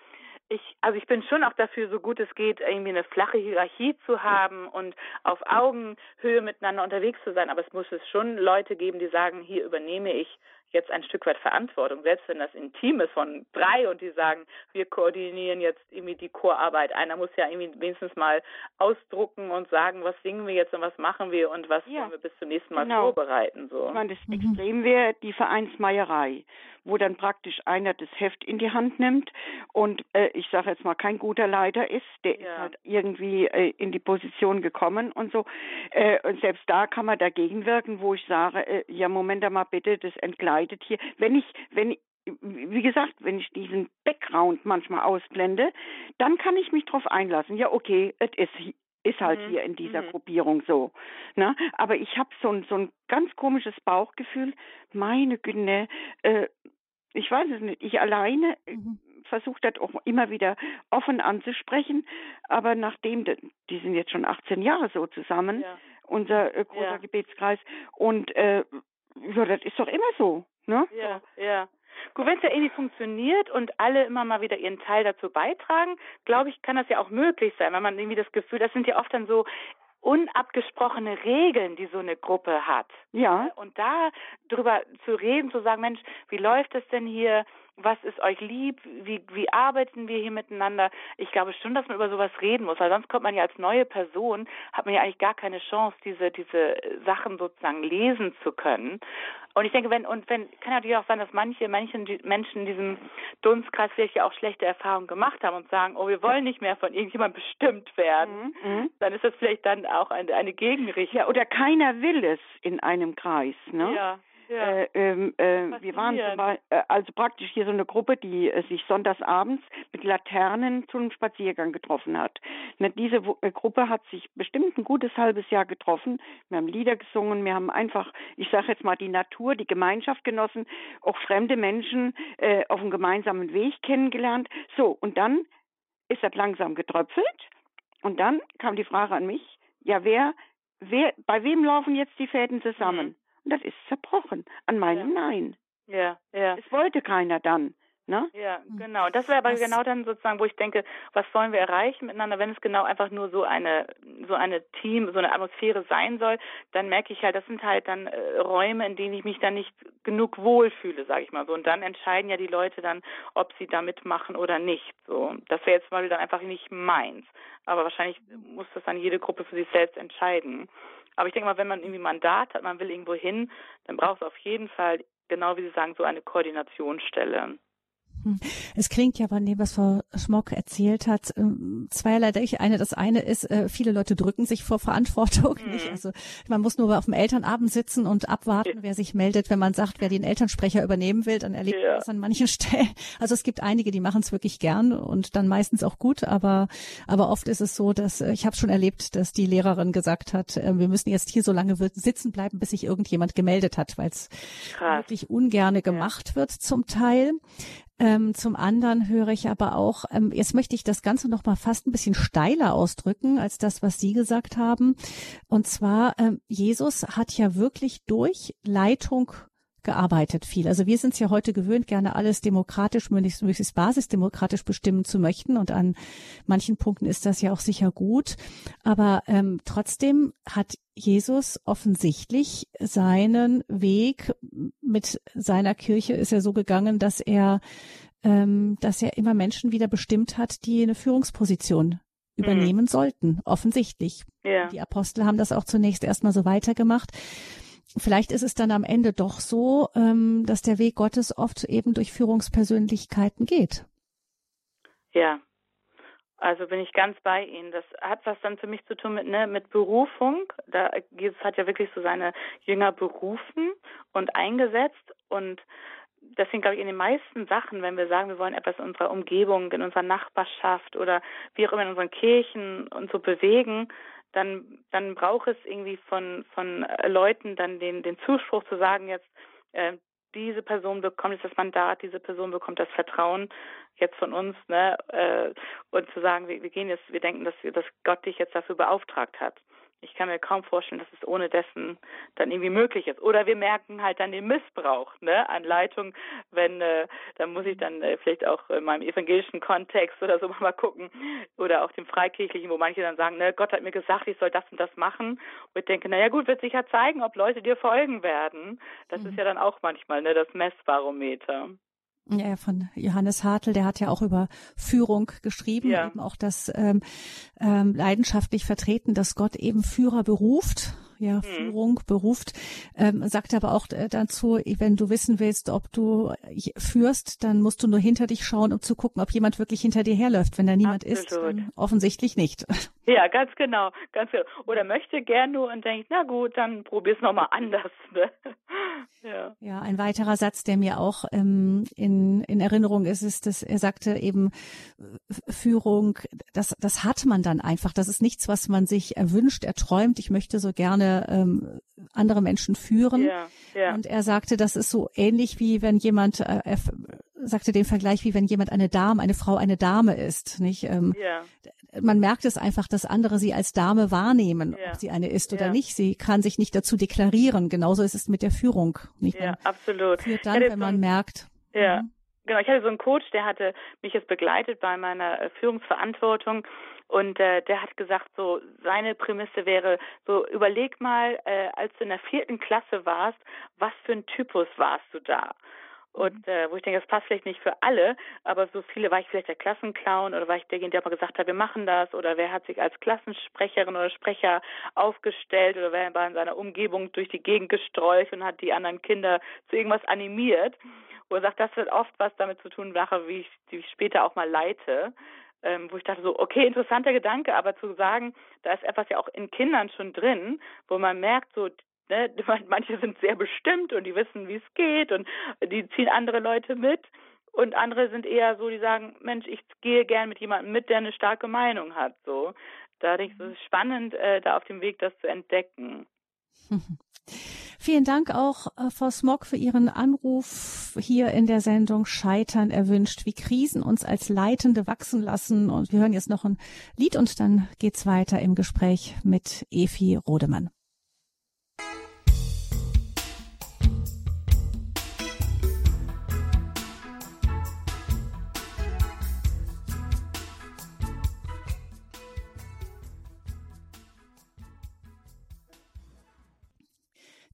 ich, also ich bin schon auch dafür, so gut es geht, irgendwie eine flache Hierarchie zu haben und auf Augenhöhe miteinander unterwegs zu sein. Aber es muss es schon Leute geben, die sagen, hier übernehme ich jetzt ein Stück weit Verantwortung, selbst wenn das ein Team ist von drei und die sagen, wir koordinieren jetzt irgendwie die Chorarbeit. Einer muss ja irgendwie wenigstens mal ausdrucken und sagen, was singen wir jetzt und was machen wir und was ja. wir bis zum nächsten Mal genau. vorbereiten. So. Ich meine, das mhm. Extrem wäre die Vereinsmeierei, wo dann praktisch einer das Heft in die Hand nimmt und äh, ich sage jetzt mal kein guter Leiter ist, der ja. ist halt irgendwie äh, in die Position gekommen und so. Äh, und selbst da kann man dagegen wirken, wo ich sage, äh, ja Moment mal bitte, das entgleitet arbeitet hier. Wenn ich, wenn wie gesagt, wenn ich diesen Background manchmal ausblende, dann kann ich mich darauf einlassen. Ja, okay, es ist ist halt mhm. hier in dieser mhm. Gruppierung so. Ne? Aber ich habe so ein, so ein ganz komisches Bauchgefühl, meine Güte, äh, ich weiß es nicht, ich alleine mhm. versuche das auch immer wieder offen anzusprechen, aber nachdem, die sind jetzt schon 18 Jahre so zusammen, ja. unser äh, großer ja. Gebetskreis, und äh, ja, das ist doch immer so. Ne? Ja, ja. Gut, wenn es ja irgendwie funktioniert und alle immer mal wieder ihren Teil dazu beitragen, glaube ich, kann das ja auch möglich sein, wenn man irgendwie das Gefühl, das sind ja oft dann so unabgesprochene Regeln, die so eine Gruppe hat. Ja. Und da drüber zu reden, zu sagen, Mensch, wie läuft es denn hier? Was ist euch lieb? Wie, wie arbeiten wir hier miteinander? Ich glaube schon, dass man über sowas reden muss, weil sonst kommt man ja als neue Person, hat man ja eigentlich gar keine Chance, diese, diese Sachen sozusagen lesen zu können. Und ich denke, wenn, und wenn, kann natürlich auch sein, dass manche, manche Menschen in diesem Dunstkreis vielleicht ja auch schlechte Erfahrungen gemacht haben und sagen, oh, wir wollen nicht mehr von irgendjemandem bestimmt werden. Mhm. mhm. Dann ist das vielleicht dann auch eine, eine Gegenrichtung. Ja, oder keiner will es in einem Kreis, ne? Ja. Ja. Äh, ähm, äh, wir waren Beispiel, äh, also praktisch hier so eine Gruppe, die äh, sich sonntagsabends mit Laternen zu einem Spaziergang getroffen hat. Ne, diese äh, Gruppe hat sich bestimmt ein gutes halbes Jahr getroffen. Wir haben Lieder gesungen, wir haben einfach, ich sage jetzt mal, die Natur, die Gemeinschaft genossen, auch fremde Menschen äh, auf einem gemeinsamen Weg kennengelernt. So, und dann ist das langsam getröpfelt und dann kam die Frage an mich, ja, wer, wer, bei wem laufen jetzt die Fäden zusammen? Und das ist zerbrochen an meinem ja. Nein. Ja, ja. Es wollte keiner dann. Ne? Ja, genau. Das wäre aber das genau dann sozusagen, wo ich denke, was wollen wir erreichen miteinander, wenn es genau einfach nur so eine so eine Team, so eine Atmosphäre sein soll, dann merke ich halt, das sind halt dann äh, Räume, in denen ich mich dann nicht genug wohlfühle, sage ich mal so. Und dann entscheiden ja die Leute dann, ob sie da mitmachen oder nicht. So, das wäre jetzt mal dann einfach nicht meins. Aber wahrscheinlich muss das dann jede Gruppe für sich selbst entscheiden. Aber ich denke mal, wenn man irgendwie Mandat hat, man will irgendwo hin, dann braucht es auf jeden Fall, genau wie Sie sagen, so eine Koordinationsstelle. Hm. Es klingt ja von dem, was Frau Schmock erzählt hat, ähm, zweierlei. Eine, das eine ist, äh, viele Leute drücken sich vor Verantwortung. Mhm. Nicht? Also man muss nur auf dem Elternabend sitzen und abwarten, wer sich meldet. Wenn man sagt, wer den Elternsprecher übernehmen will, dann erlebt ja. man das an manchen (laughs) Stellen. Also es gibt einige, die machen es wirklich gern und dann meistens auch gut. Aber aber oft ist es so, dass äh, ich habe schon erlebt, dass die Lehrerin gesagt hat, äh, wir müssen jetzt hier so lange sitzen bleiben, bis sich irgendjemand gemeldet hat, weil es wirklich ungerne gemacht ja. wird zum Teil. Ähm, zum anderen höre ich aber auch, ähm, jetzt möchte ich das Ganze noch mal fast ein bisschen steiler ausdrücken als das, was Sie gesagt haben. Und zwar, ähm, Jesus hat ja wirklich durch Leitung gearbeitet viel. Also wir sind es ja heute gewöhnt, gerne alles demokratisch, möglichst, möglichst basisdemokratisch bestimmen zu möchten. Und an manchen Punkten ist das ja auch sicher gut. Aber ähm, trotzdem hat Jesus offensichtlich seinen Weg mit seiner Kirche ist er so gegangen, dass er ähm, dass er immer Menschen wieder bestimmt hat, die eine Führungsposition mhm. übernehmen mhm. sollten, offensichtlich. Ja. Die Apostel haben das auch zunächst erstmal so weitergemacht vielleicht ist es dann am Ende doch so, ähm, dass der Weg Gottes oft eben durch Führungspersönlichkeiten geht. Ja. Also bin ich ganz bei Ihnen. Das hat was dann für mich zu tun mit, ne, mit Berufung. Da, Jesus hat ja wirklich so seine Jünger berufen und eingesetzt und deswegen glaube ich, in den meisten Sachen, wenn wir sagen, wir wollen etwas in unserer Umgebung, in unserer Nachbarschaft oder wie auch immer in unseren Kirchen und so bewegen, dann, dann braucht es irgendwie von, von Leuten dann den, den Zuspruch zu sagen, jetzt, äh, diese Person bekommt jetzt das Mandat, diese Person bekommt das Vertrauen jetzt von uns, ne, äh, und zu sagen, wir, wir gehen jetzt, wir denken, dass, dass Gott dich jetzt dafür beauftragt hat ich kann mir kaum vorstellen, dass es ohne dessen dann irgendwie möglich ist. Oder wir merken halt dann den Missbrauch ne, an Leitung, wenn, äh, dann muss ich dann äh, vielleicht auch in meinem evangelischen Kontext oder so (laughs) mal gucken oder auch dem Freikirchlichen, wo manche dann sagen, ne, Gott hat mir gesagt, ich soll das und das machen. Und ich denke, naja gut, wird sicher zeigen, ob Leute dir folgen werden. Das mhm. ist ja dann auch manchmal ne, das Messbarometer. Ja, von Johannes Hartl, der hat ja auch über Führung geschrieben, ja. eben auch das ähm, ähm, leidenschaftlich vertreten, dass Gott eben Führer beruft ja, mhm. Führung beruft, ähm, sagt aber auch äh, dazu, wenn du wissen willst, ob du äh, führst, dann musst du nur hinter dich schauen, um zu gucken, ob jemand wirklich hinter dir herläuft. Wenn da niemand Absolut. ist, offensichtlich nicht. (laughs) Ja, ganz genau, ganz genau. Oder möchte gern nur und denkt, na gut, dann probier's nochmal anders. Ne? (laughs) Ja. ja, ein weiterer Satz, der mir auch ähm, in, in Erinnerung ist, ist, dass er sagte eben, Führung, das, das hat man dann einfach. Das ist nichts, was man sich erwünscht, erträumt. Ich möchte so gerne ähm, andere Menschen führen. Ja, ja. Und er sagte, das ist so ähnlich wie wenn jemand, äh, er sagte den Vergleich, wie wenn jemand eine Dame, eine Frau eine Dame ist. Nicht? Ähm, ja. Man merkt es einfach, dass andere sie als Dame wahrnehmen, ob sie eine ist oder nicht. Sie kann sich nicht dazu deklarieren. Genauso ist es mit der Führung. Nicht? Ja, absolut. Führt dann, wenn man merkt. Ja. Mhm. Genau, ich hatte so einen Coach, der hatte mich jetzt begleitet bei meiner äh, Führungsverantwortung und äh, der hat gesagt, so seine Prämisse wäre, so überleg mal, äh, als du in der vierten Klasse warst, was für ein Typus warst du da? Und äh, wo ich denke, das passt vielleicht nicht für alle, aber so viele war ich vielleicht der Klassenclown oder war ich derjenige, der mal gesagt hat, wir machen das oder wer hat sich als Klassensprecherin oder Sprecher aufgestellt oder wer war in seiner Umgebung durch die Gegend gestrolcht und hat die anderen Kinder zu irgendwas animiert. Wo er sagt, das wird oft was damit zu tun, nachher, wie ich, wie ich später auch mal leite ähm, wo ich dachte so, okay, interessanter Gedanke, aber zu sagen, da ist etwas ja auch in Kindern schon drin, wo man merkt, so, ne, (laughs) manche sind sehr bestimmt und die wissen, wie es geht und die ziehen andere Leute mit. Und andere sind eher so, die sagen, Mensch, ich gehe gern mit jemandem mit, der eine starke Meinung hat. So, da denke ich, es ist spannend, äh, da auf dem Weg das zu entdecken. (laughs) Vielen Dank auch, äh, Frau Smog, für Ihren Anruf hier in der Sendung Scheitern erwünscht, wie Krisen uns als Leitende wachsen lassen. Und wir hören jetzt noch ein Lied und dann geht's weiter im Gespräch mit Efi Rodemann.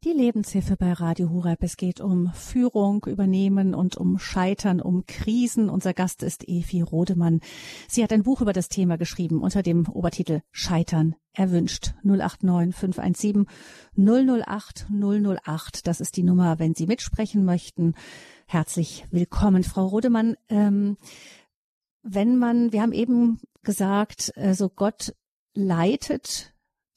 Die Lebenshilfe bei Radio Hureb. Es geht um Führung, Übernehmen und um Scheitern, um Krisen. Unser Gast ist Evi Rodemann. Sie hat ein Buch über das Thema geschrieben unter dem Obertitel Scheitern erwünscht. 089 517 008 008. Das ist die Nummer, wenn Sie mitsprechen möchten. Herzlich willkommen, Frau Rodemann. Ähm, wenn man, wir haben eben gesagt, also Gott leitet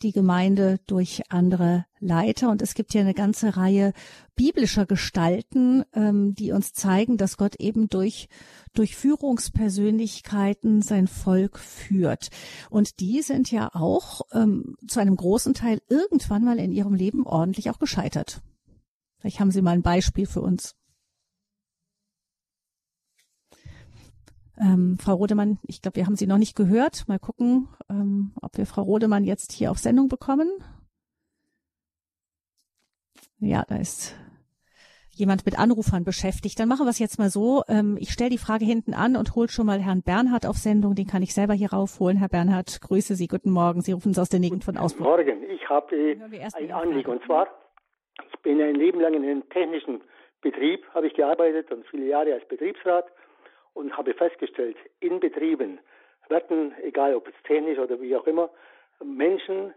die Gemeinde durch andere Leiter. Und es gibt ja eine ganze Reihe biblischer Gestalten, ähm, die uns zeigen, dass Gott eben durch, durch Führungspersönlichkeiten sein Volk führt. Und die sind ja auch ähm, zu einem großen Teil irgendwann mal in ihrem Leben ordentlich auch gescheitert. Vielleicht haben Sie mal ein Beispiel für uns. Ähm, Frau Rodemann, ich glaube, wir haben Sie noch nicht gehört. Mal gucken, ähm, ob wir Frau Rodemann jetzt hier auf Sendung bekommen. Ja, da ist jemand mit Anrufern beschäftigt. Dann machen wir es jetzt mal so. Ähm, ich stelle die Frage hinten an und hole schon mal Herrn Bernhard auf Sendung. Den kann ich selber hier raufholen. Herr Bernhard, grüße Sie. Guten Morgen. Sie rufen uns aus der Gegend von Ausbruch. Guten Morgen. Ich habe ein Anliegen. Und zwar, ich bin ein Leben lang in einem technischen Betrieb, habe ich gearbeitet und viele Jahre als Betriebsrat und habe festgestellt, in Betrieben werden, egal ob es technisch oder wie auch immer, Menschen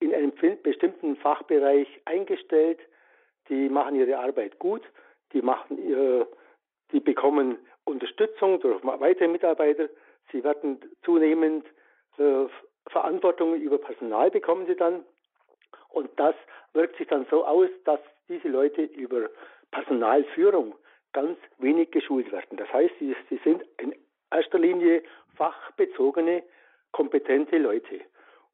in einem bestimmten Fachbereich eingestellt, die machen ihre Arbeit gut, die machen ihre, die bekommen Unterstützung durch weitere Mitarbeiter, sie werden zunehmend äh, Verantwortung über Personal bekommen sie dann. Und das wirkt sich dann so aus, dass diese Leute über Personalführung ganz wenig geschult werden. Das heißt, sie, sie sind in erster Linie fachbezogene, kompetente Leute.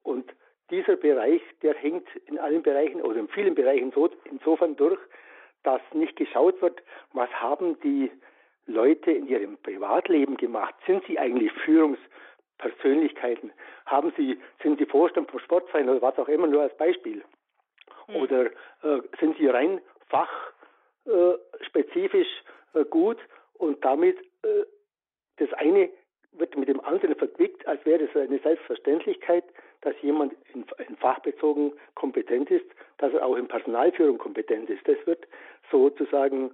Und dieser Bereich, der hängt in allen Bereichen oder in vielen Bereichen so, insofern durch, dass nicht geschaut wird, was haben die Leute in ihrem Privatleben gemacht? Sind sie eigentlich Führungspersönlichkeiten? Haben sie, sind sie Vorstand vom Sportverein oder was auch immer, nur als Beispiel? Hm. Oder äh, sind sie rein fachspezifisch äh, äh, gut und damit äh, das eine wird mit dem anderen verquickt, als wäre es eine Selbstverständlichkeit, dass jemand in, fachbezogen kompetent ist, dass er auch in Personalführung kompetent ist. Das wird sozusagen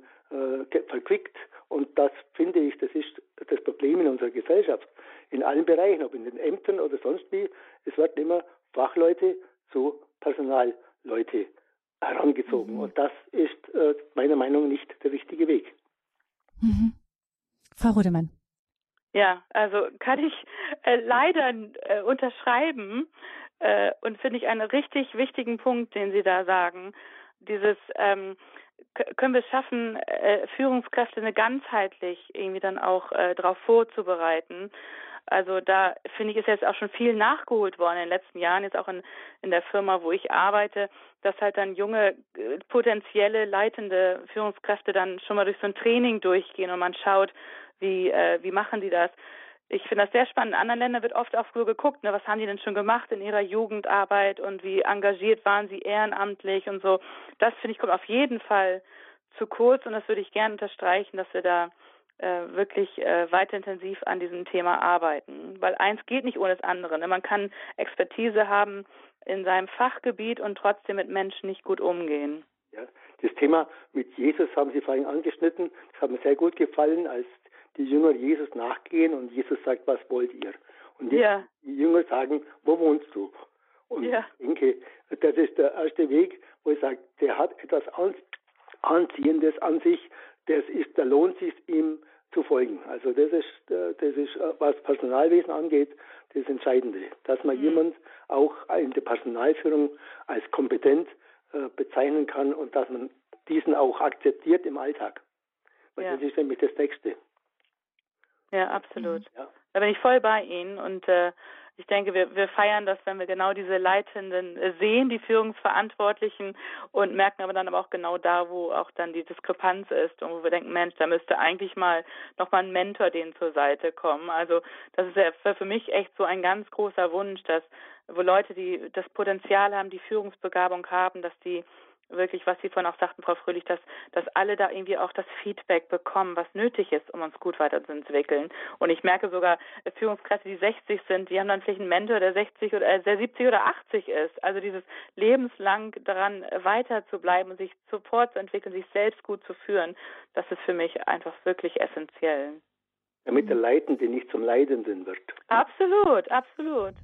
verquickt und das finde ich, das ist das Problem in unserer Gesellschaft. In allen Bereichen, ob in den Ämtern oder sonst wie, es werden immer Fachleute zu Personalleute herangezogen. Mhm. Und das ist äh, meiner Meinung nach nicht der richtige Weg. Mhm. Frau Rudemann. Ja, also kann ich äh, leider äh, unterschreiben äh, und finde ich einen richtig wichtigen Punkt, den Sie da sagen. Dieses ähm, können wir es schaffen, äh, Führungskräfte eine ganzheitlich irgendwie dann auch äh, darauf vorzubereiten. Also da finde ich, ist jetzt auch schon viel nachgeholt worden in den letzten Jahren, jetzt auch in, in der Firma, wo ich arbeite, dass halt dann junge, äh, potenzielle, leitende Führungskräfte dann schon mal durch so ein Training durchgehen und man schaut, wie, äh, wie machen die das? Ich finde das sehr spannend. In anderen Ländern wird oft auch so geguckt, ne, was haben die denn schon gemacht in ihrer Jugendarbeit und wie engagiert waren sie ehrenamtlich und so. Das finde ich kommt auf jeden Fall zu kurz und das würde ich gerne unterstreichen, dass wir da äh, wirklich äh, weiter intensiv an diesem Thema arbeiten. Weil eins geht nicht ohne das andere. Ne? Man kann Expertise haben in seinem Fachgebiet und trotzdem mit Menschen nicht gut umgehen. Ja, das Thema mit Jesus haben Sie vorhin angeschnitten. Das hat mir sehr gut gefallen, als die Jünger Jesus nachgehen und Jesus sagt, was wollt ihr? Und die, ja. die Jünger sagen, wo wohnst du? Und ja. ich denke, das ist der erste Weg, wo ich sage, der hat etwas Anziehendes an sich, das ist, da lohnt sich ihm zu folgen. Also das ist, äh, das ist, äh, was Personalwesen angeht, das Entscheidende, dass man mhm. jemand auch in der Personalführung als kompetent äh, bezeichnen kann und dass man diesen auch akzeptiert im Alltag. Weil ja. das ist nämlich das Nächste. Ja, absolut. Ja. Da bin ich voll bei Ihnen und äh, ich denke, wir, wir feiern das, wenn wir genau diese Leitenden äh, sehen, die Führungsverantwortlichen und merken aber dann aber auch genau da, wo auch dann die Diskrepanz ist und wo wir denken, Mensch, da müsste eigentlich mal nochmal ein Mentor denen zur Seite kommen. Also das ist ja für, für mich echt so ein ganz großer Wunsch, dass wo Leute, die das Potenzial haben, die Führungsbegabung haben, dass die wirklich, was Sie vorhin auch sagten, Frau Fröhlich, dass, dass alle da irgendwie auch das Feedback bekommen, was nötig ist, um uns gut weiterzuentwickeln. Und ich merke sogar Führungskräfte, die 60 sind, die haben dann vielleicht einen Mentor, der 60 oder äh, der 70 oder 80 ist. Also dieses lebenslang daran weiter zu bleiben und sich sofort zu entwickeln, sich selbst gut zu führen, das ist für mich einfach wirklich essentiell. Damit der Leitende nicht zum Leidenden wird. Absolut, absolut.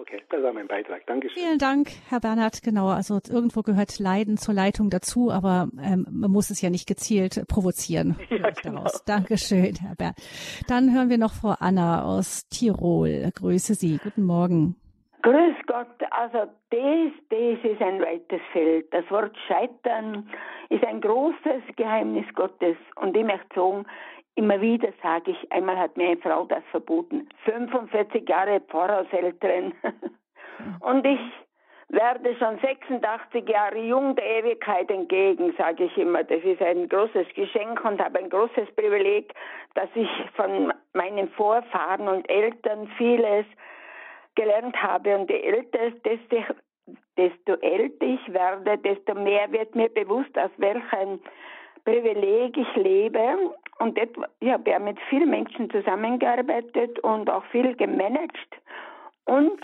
Okay, das war mein Beitrag. Dankeschön. Vielen Dank, Herr Bernhard. Genau, also irgendwo gehört Leiden zur Leitung dazu, aber ähm, man muss es ja nicht gezielt provozieren. (laughs) Ja, genau. Dankeschön, Herr Bernhard. Dann hören wir noch Frau Anna aus Tirol. Grüße Sie. Guten Morgen. Grüß Gott, also das, das ist ein weites Feld. Das Wort Scheitern ist ein großes Geheimnis Gottes. Und ich möchte sagen, Immer wieder sage ich, einmal hat mir eine Frau das verboten. 45 Jahre Pfarrhaushälterin. (laughs) Und ich werde schon 86 Jahre jung der Ewigkeit entgegen, sage ich immer. Das ist ein großes Geschenk und habe ein großes Privileg, dass ich von meinen Vorfahren und Eltern vieles gelernt habe. Und je älter, desto, desto älter ich werde, desto mehr wird mir bewusst, aus welchem Privileg ich lebe und ich habe ja mit vielen Menschen zusammengearbeitet und auch viel gemanagt. Und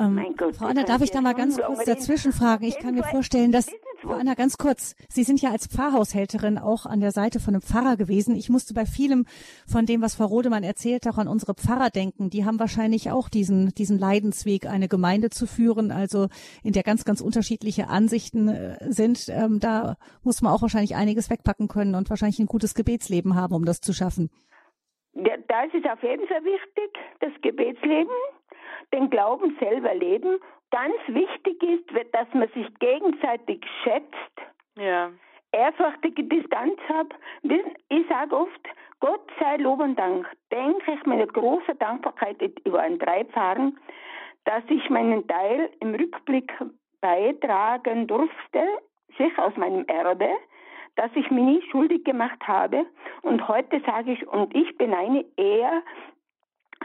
ähm, Frau Anna, darf ich da mal ganz kurz dazwischen fragen? Ich kann mir vorstellen, dass Frau Anna, ganz kurz. Sie sind ja als Pfarrhaushälterin auch an der Seite von einem Pfarrer gewesen. Ich musste bei vielem von dem, was Frau Rodemann erzählt, auch an unsere Pfarrer denken. Die haben wahrscheinlich auch diesen, diesen Leidensweg, eine Gemeinde zu führen, also in der ganz, ganz unterschiedliche Ansichten äh, sind. Ähm, da muss man auch wahrscheinlich einiges wegpacken können und wahrscheinlich ein gutes Gebetsleben haben, um das zu schaffen. da ist es auf jeden Fall wichtig, das Gebetsleben, den Glauben selber leben. Ganz wichtig ist, dass man sich gegenseitig schätzt. Ja. Ehrfürchtige Distanz hat. Ich sage oft, Gott sei Lob und Dank. Denke ich mit großer Dankbarkeit über ein Dreipfahren, dass ich meinen Teil im Rückblick beitragen durfte, sich aus meinem Erbe, dass ich mich nie schuldig gemacht habe. Und heute sage ich, und ich beneide eher,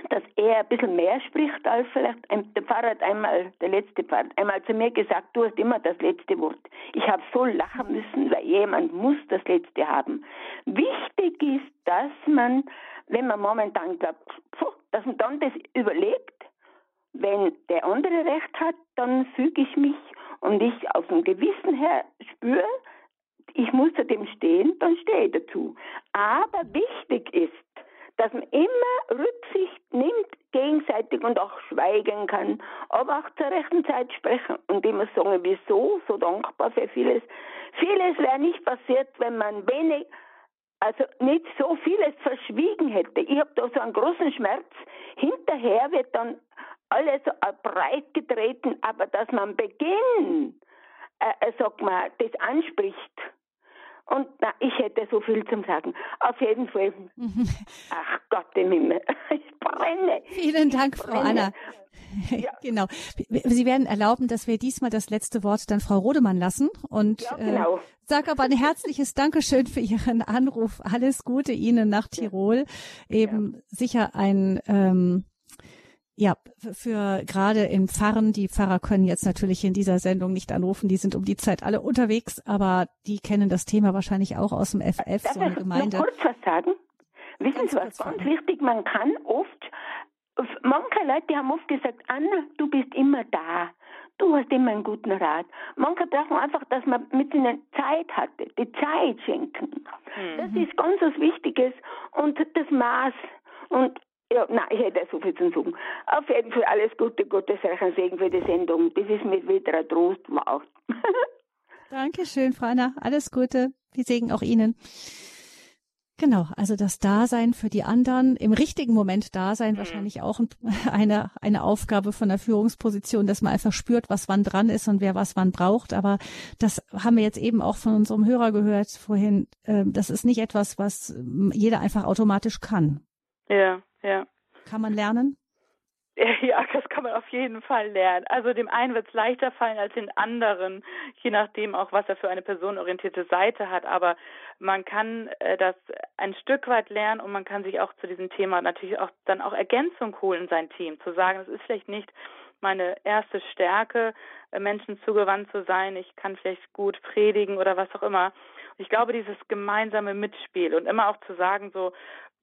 dass er ein bisschen mehr spricht als vielleicht der Pfarrer hat einmal, der letzte Pfarrer, einmal zu mir gesagt, du hast immer das letzte Wort. Ich habe so lachen müssen, weil jemand muss das letzte haben. Wichtig ist, dass man, wenn man momentan glaubt, dass man dann das überlegt, wenn der andere recht hat, dann füge ich mich und ich aus dem Gewissen her spüre, ich muss zu dem stehen, dann stehe ich dazu. Aber wichtig ist, dass man immer Rücksicht nimmt, gegenseitig und auch schweigen kann, aber auch zur rechten Zeit sprechen und immer sagen, wieso, so dankbar für vieles. Vieles wäre nicht passiert, wenn man wenig, also nicht so vieles verschwiegen hätte. Ich habe da so einen großen Schmerz. Hinterher wird dann alles breit getreten, aber dass man Beginn, äh, sag mal, das anspricht, und na, ich hätte so viel zum Sagen. Auf jeden Fall. (laughs) Ach Gott im Himmel. (laughs) Ich brenne. Vielen Dank, Frau Anna. Ja. (laughs) Genau. Sie werden erlauben, dass wir diesmal das letzte Wort dann Frau Rodemann lassen und ja, genau. äh, sag aber ein herzliches Dankeschön für Ihren Anruf. Alles Gute Ihnen nach Tirol. Eben ja. sicher ein ähm, ja, für gerade in Pfarren, die Pfarrer können jetzt natürlich in dieser Sendung nicht anrufen, die sind um die Zeit alle unterwegs, aber die kennen das Thema wahrscheinlich auch aus dem FF, Darf so eine Gemeinde. Noch kurz was sagen? Wissen Sie was, ganz wichtig, man kann oft, manche Leute haben oft gesagt, Anna, du bist immer da. Du hast immer einen guten Rat. Manche brauchen einfach, dass man mit ihnen Zeit hatte, die Zeit schenken. Mhm. Das ist ganz was Wichtiges und das Maß. Und ja, nein, ich hätte so viel zu sagen. Auf jeden Fall alles Gute, Gottes reichen Segen für die Sendung. Das ist mir wieder ein Trost. Wow. (laughs) Dankeschön, Frau Anna. Alles Gute. Wir Segen auch Ihnen. Genau, also das Dasein für die anderen, im richtigen Moment Dasein, mhm. wahrscheinlich auch eine, eine Aufgabe von der Führungsposition, dass man einfach spürt, was wann dran ist und wer was wann braucht. Aber das haben wir jetzt eben auch von unserem Hörer gehört vorhin. Ähm, das ist nicht etwas, was jeder einfach automatisch kann. Ja, ja. Kann man lernen? (laughs) Ja, das kann man auf jeden Fall lernen. Also dem einen wird es leichter fallen als den anderen, je nachdem auch, was er für eine personenorientierte Seite hat. Aber man kann äh, das ein Stück weit lernen und man kann sich auch zu diesem Thema natürlich auch dann auch Ergänzung holen in sein Team. Zu sagen, es ist vielleicht nicht meine erste Stärke, äh, Menschen zugewandt zu sein. Ich kann vielleicht gut predigen oder was auch immer. Ich glaube, dieses gemeinsame Mitspiel und immer auch zu sagen, so,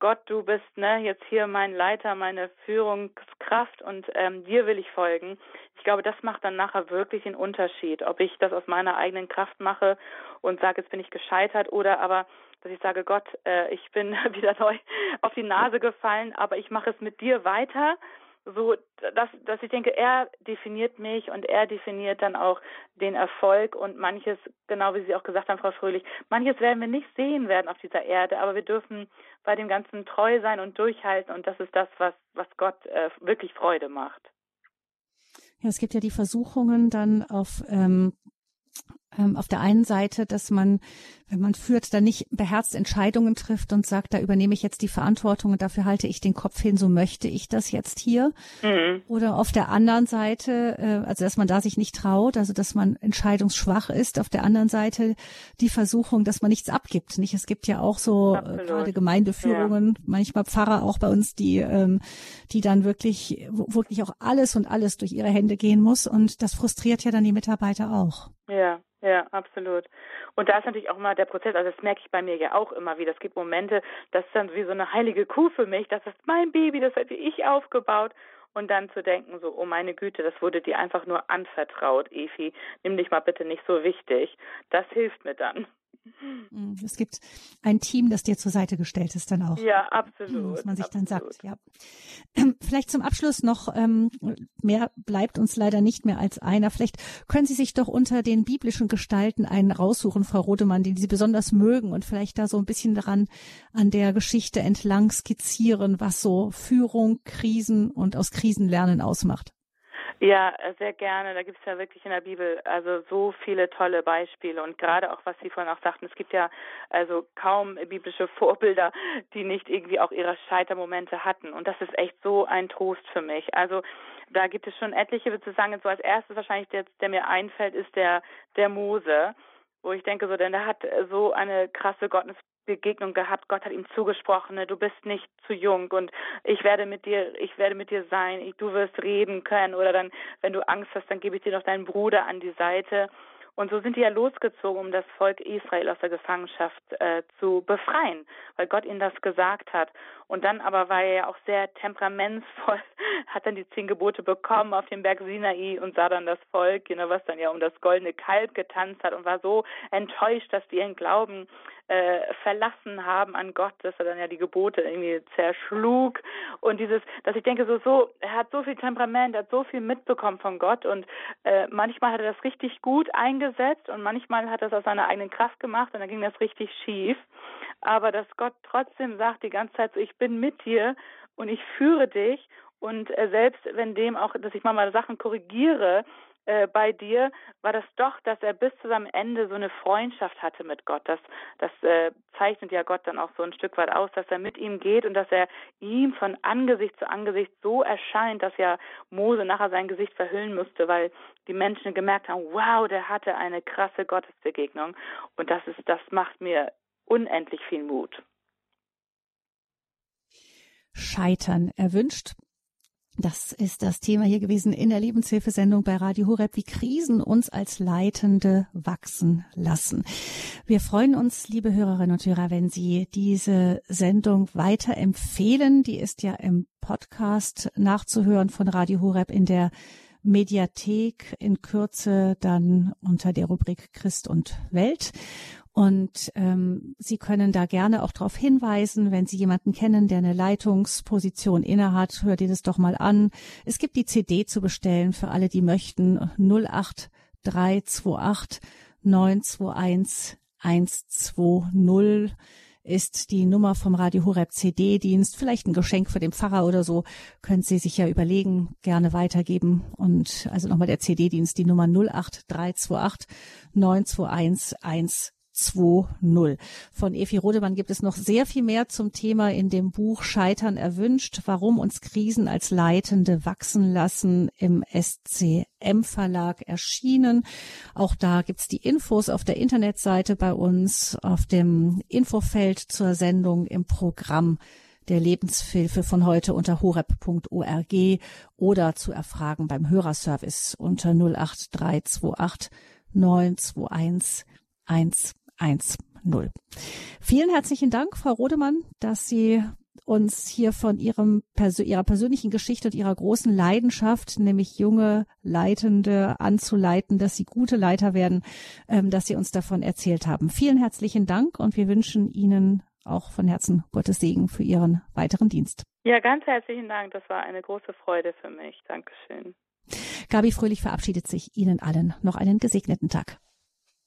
Gott, du bist ne, jetzt hier mein Leiter, meine Führungskraft und ähm, dir will ich folgen. Ich glaube, das macht dann nachher wirklich einen Unterschied, ob ich das aus meiner eigenen Kraft mache und sage, jetzt bin ich gescheitert oder aber, dass ich sage, Gott, äh, ich bin (laughs) wieder neu auf die Nase gefallen, aber ich mache es mit dir weiter so, dass, dass ich denke, er definiert mich und er definiert dann auch den Erfolg und manches, genau wie Sie auch gesagt haben, Frau Fröhlich, manches werden wir nicht sehen werden auf dieser Erde, aber wir dürfen bei dem Ganzen treu sein und durchhalten und das ist das, was, was Gott äh, wirklich Freude macht. Ja, es gibt ja die Versuchungen dann auf ähm, ähm, auf der einen Seite, dass man, wenn man führt, dann nicht beherzt Entscheidungen trifft und sagt, da übernehme ich jetzt die Verantwortung und dafür halte ich den Kopf hin, so möchte ich das jetzt hier. Mhm. Oder auf der anderen Seite, äh, also dass man da sich nicht traut, also dass man entscheidungsschwach ist. Auf der anderen Seite die Versuchung, dass man nichts abgibt. Nicht? Es gibt ja auch so äh, gerade Gemeindeführungen, ja. manchmal Pfarrer auch bei uns, die, ähm, die dann wirklich, wirklich auch alles und alles durch ihre Hände gehen muss. Und das frustriert ja dann die Mitarbeiter auch. Ja, ja, absolut. Und da ist natürlich auch immer der Prozess, also das merke ich bei mir ja auch immer wieder. Es gibt Momente, das ist dann wie so eine heilige Kuh für mich, das ist mein Baby, das hätte ich aufgebaut. Und dann zu denken, so, oh meine Güte, das wurde dir einfach nur anvertraut, Efi, nimm dich mal bitte nicht so wichtig. Das hilft mir dann. Hm, es gibt ein Team, das dir zur Seite gestellt ist dann auch. Ja, absolut. Was man sich absolut. dann sagt, ja. (clears throat) Vielleicht zum Abschluss noch, ähm, mehr bleibt uns leider nicht mehr als einer. Vielleicht können Sie sich doch unter den biblischen Gestalten einen raussuchen, Frau Rodemann, den Sie besonders mögen und vielleicht da so ein bisschen daran an der Geschichte entlang skizzieren, was so Führung, Krisen und aus Krisen lernen ausmacht. Ja, sehr gerne. Da gibt es ja wirklich in der Bibel also so viele tolle Beispiele und gerade auch, was Sie vorhin auch sagten, es gibt ja also kaum biblische Vorbilder, die nicht irgendwie auch ihre Scheitermomente hatten und das ist echt so ein Trost für mich. Also da gibt es schon etliche, würde ich sagen, so als erstes wahrscheinlich der, der mir einfällt, ist der der Mose wo ich denke so, denn er hat so eine krasse Gottes Begegnung gehabt. Gott hat ihm zugesprochen, ne, du bist nicht zu jung und ich werde mit dir, ich werde mit dir sein, ich, du wirst reden können oder dann, wenn du Angst hast, dann gebe ich dir noch deinen Bruder an die Seite. Und so sind die ja losgezogen, um das Volk Israel aus der Gefangenschaft äh, zu befreien, weil Gott ihnen das gesagt hat. Und dann aber war er ja auch sehr temperamentsvoll, (laughs) hat dann die zehn Gebote bekommen auf dem Berg Sinai und sah dann das Volk, know, was dann ja um das goldene Kalb getanzt hat und war so enttäuscht, dass die ihren Glauben äh, verlassen haben an Gott, dass er dann ja die Gebote irgendwie zerschlug und dieses, dass ich denke so so, er hat so viel Temperament, er hat so viel mitbekommen von Gott und äh, manchmal hat er das richtig gut eingesetzt und manchmal hat er es aus seiner eigenen Kraft gemacht und dann ging das richtig schief, aber dass Gott trotzdem sagt die ganze Zeit so, ich bin mit dir und ich führe dich und äh, selbst wenn dem auch, dass ich mal mal Sachen korrigiere, äh, bei dir war das doch, dass er bis zu seinem Ende so eine Freundschaft hatte mit Gott. Das, das äh, zeichnet ja Gott dann auch so ein Stück weit aus, dass er mit ihm geht und dass er ihm von Angesicht zu Angesicht so erscheint, dass ja Mose nachher sein Gesicht verhüllen musste, weil die Menschen gemerkt haben, wow, der hatte eine krasse Gottesbegegnung. Und das ist, das macht mir unendlich viel Mut. Scheitern erwünscht. Das ist das Thema hier gewesen in der Lebenshilfesendung bei Radio Horeb, wie Krisen uns als Leitende wachsen lassen. Wir freuen uns, liebe Hörerinnen und Hörer, wenn Sie diese Sendung weiterempfehlen. Die ist ja im Podcast nachzuhören von Radio Horeb in der Mediathek in Kürze dann unter der Rubrik Christ und Welt. Und ähm, Sie können da gerne auch darauf hinweisen, wenn Sie jemanden kennen, der eine Leitungsposition innehat, hört ihr das doch mal an. Es gibt die CD zu bestellen für alle, die möchten. 08328 921 120 ist die Nummer vom Radio Horeb CD-Dienst. Vielleicht ein Geschenk für den Pfarrer oder so. Können Sie sich ja überlegen, gerne weitergeben. Und also nochmal der CD-Dienst, die Nummer 08328 921 120. 2.0. Von Efi Rodemann gibt es noch sehr viel mehr zum Thema in dem Buch Scheitern erwünscht, warum uns Krisen als Leitende wachsen lassen im SCM Verlag erschienen. Auch da gibt's die Infos auf der Internetseite bei uns, auf dem Infofeld zur Sendung im Programm der Lebenshilfe von heute unter horeb.org oder zu erfragen beim Hörerservice unter 08328 921 1 1-0. Vielen herzlichen Dank, Frau Rodemann, dass Sie uns hier von ihrem, ihrer persönlichen Geschichte und ihrer großen Leidenschaft, nämlich junge Leitende anzuleiten, dass sie gute Leiter werden, ähm, dass Sie uns davon erzählt haben. Vielen herzlichen Dank und wir wünschen Ihnen auch von Herzen Gottes Segen für Ihren weiteren Dienst. Ja, ganz herzlichen Dank. Das war eine große Freude für mich. Dankeschön. Gabi Fröhlich verabschiedet sich Ihnen allen noch einen gesegneten Tag.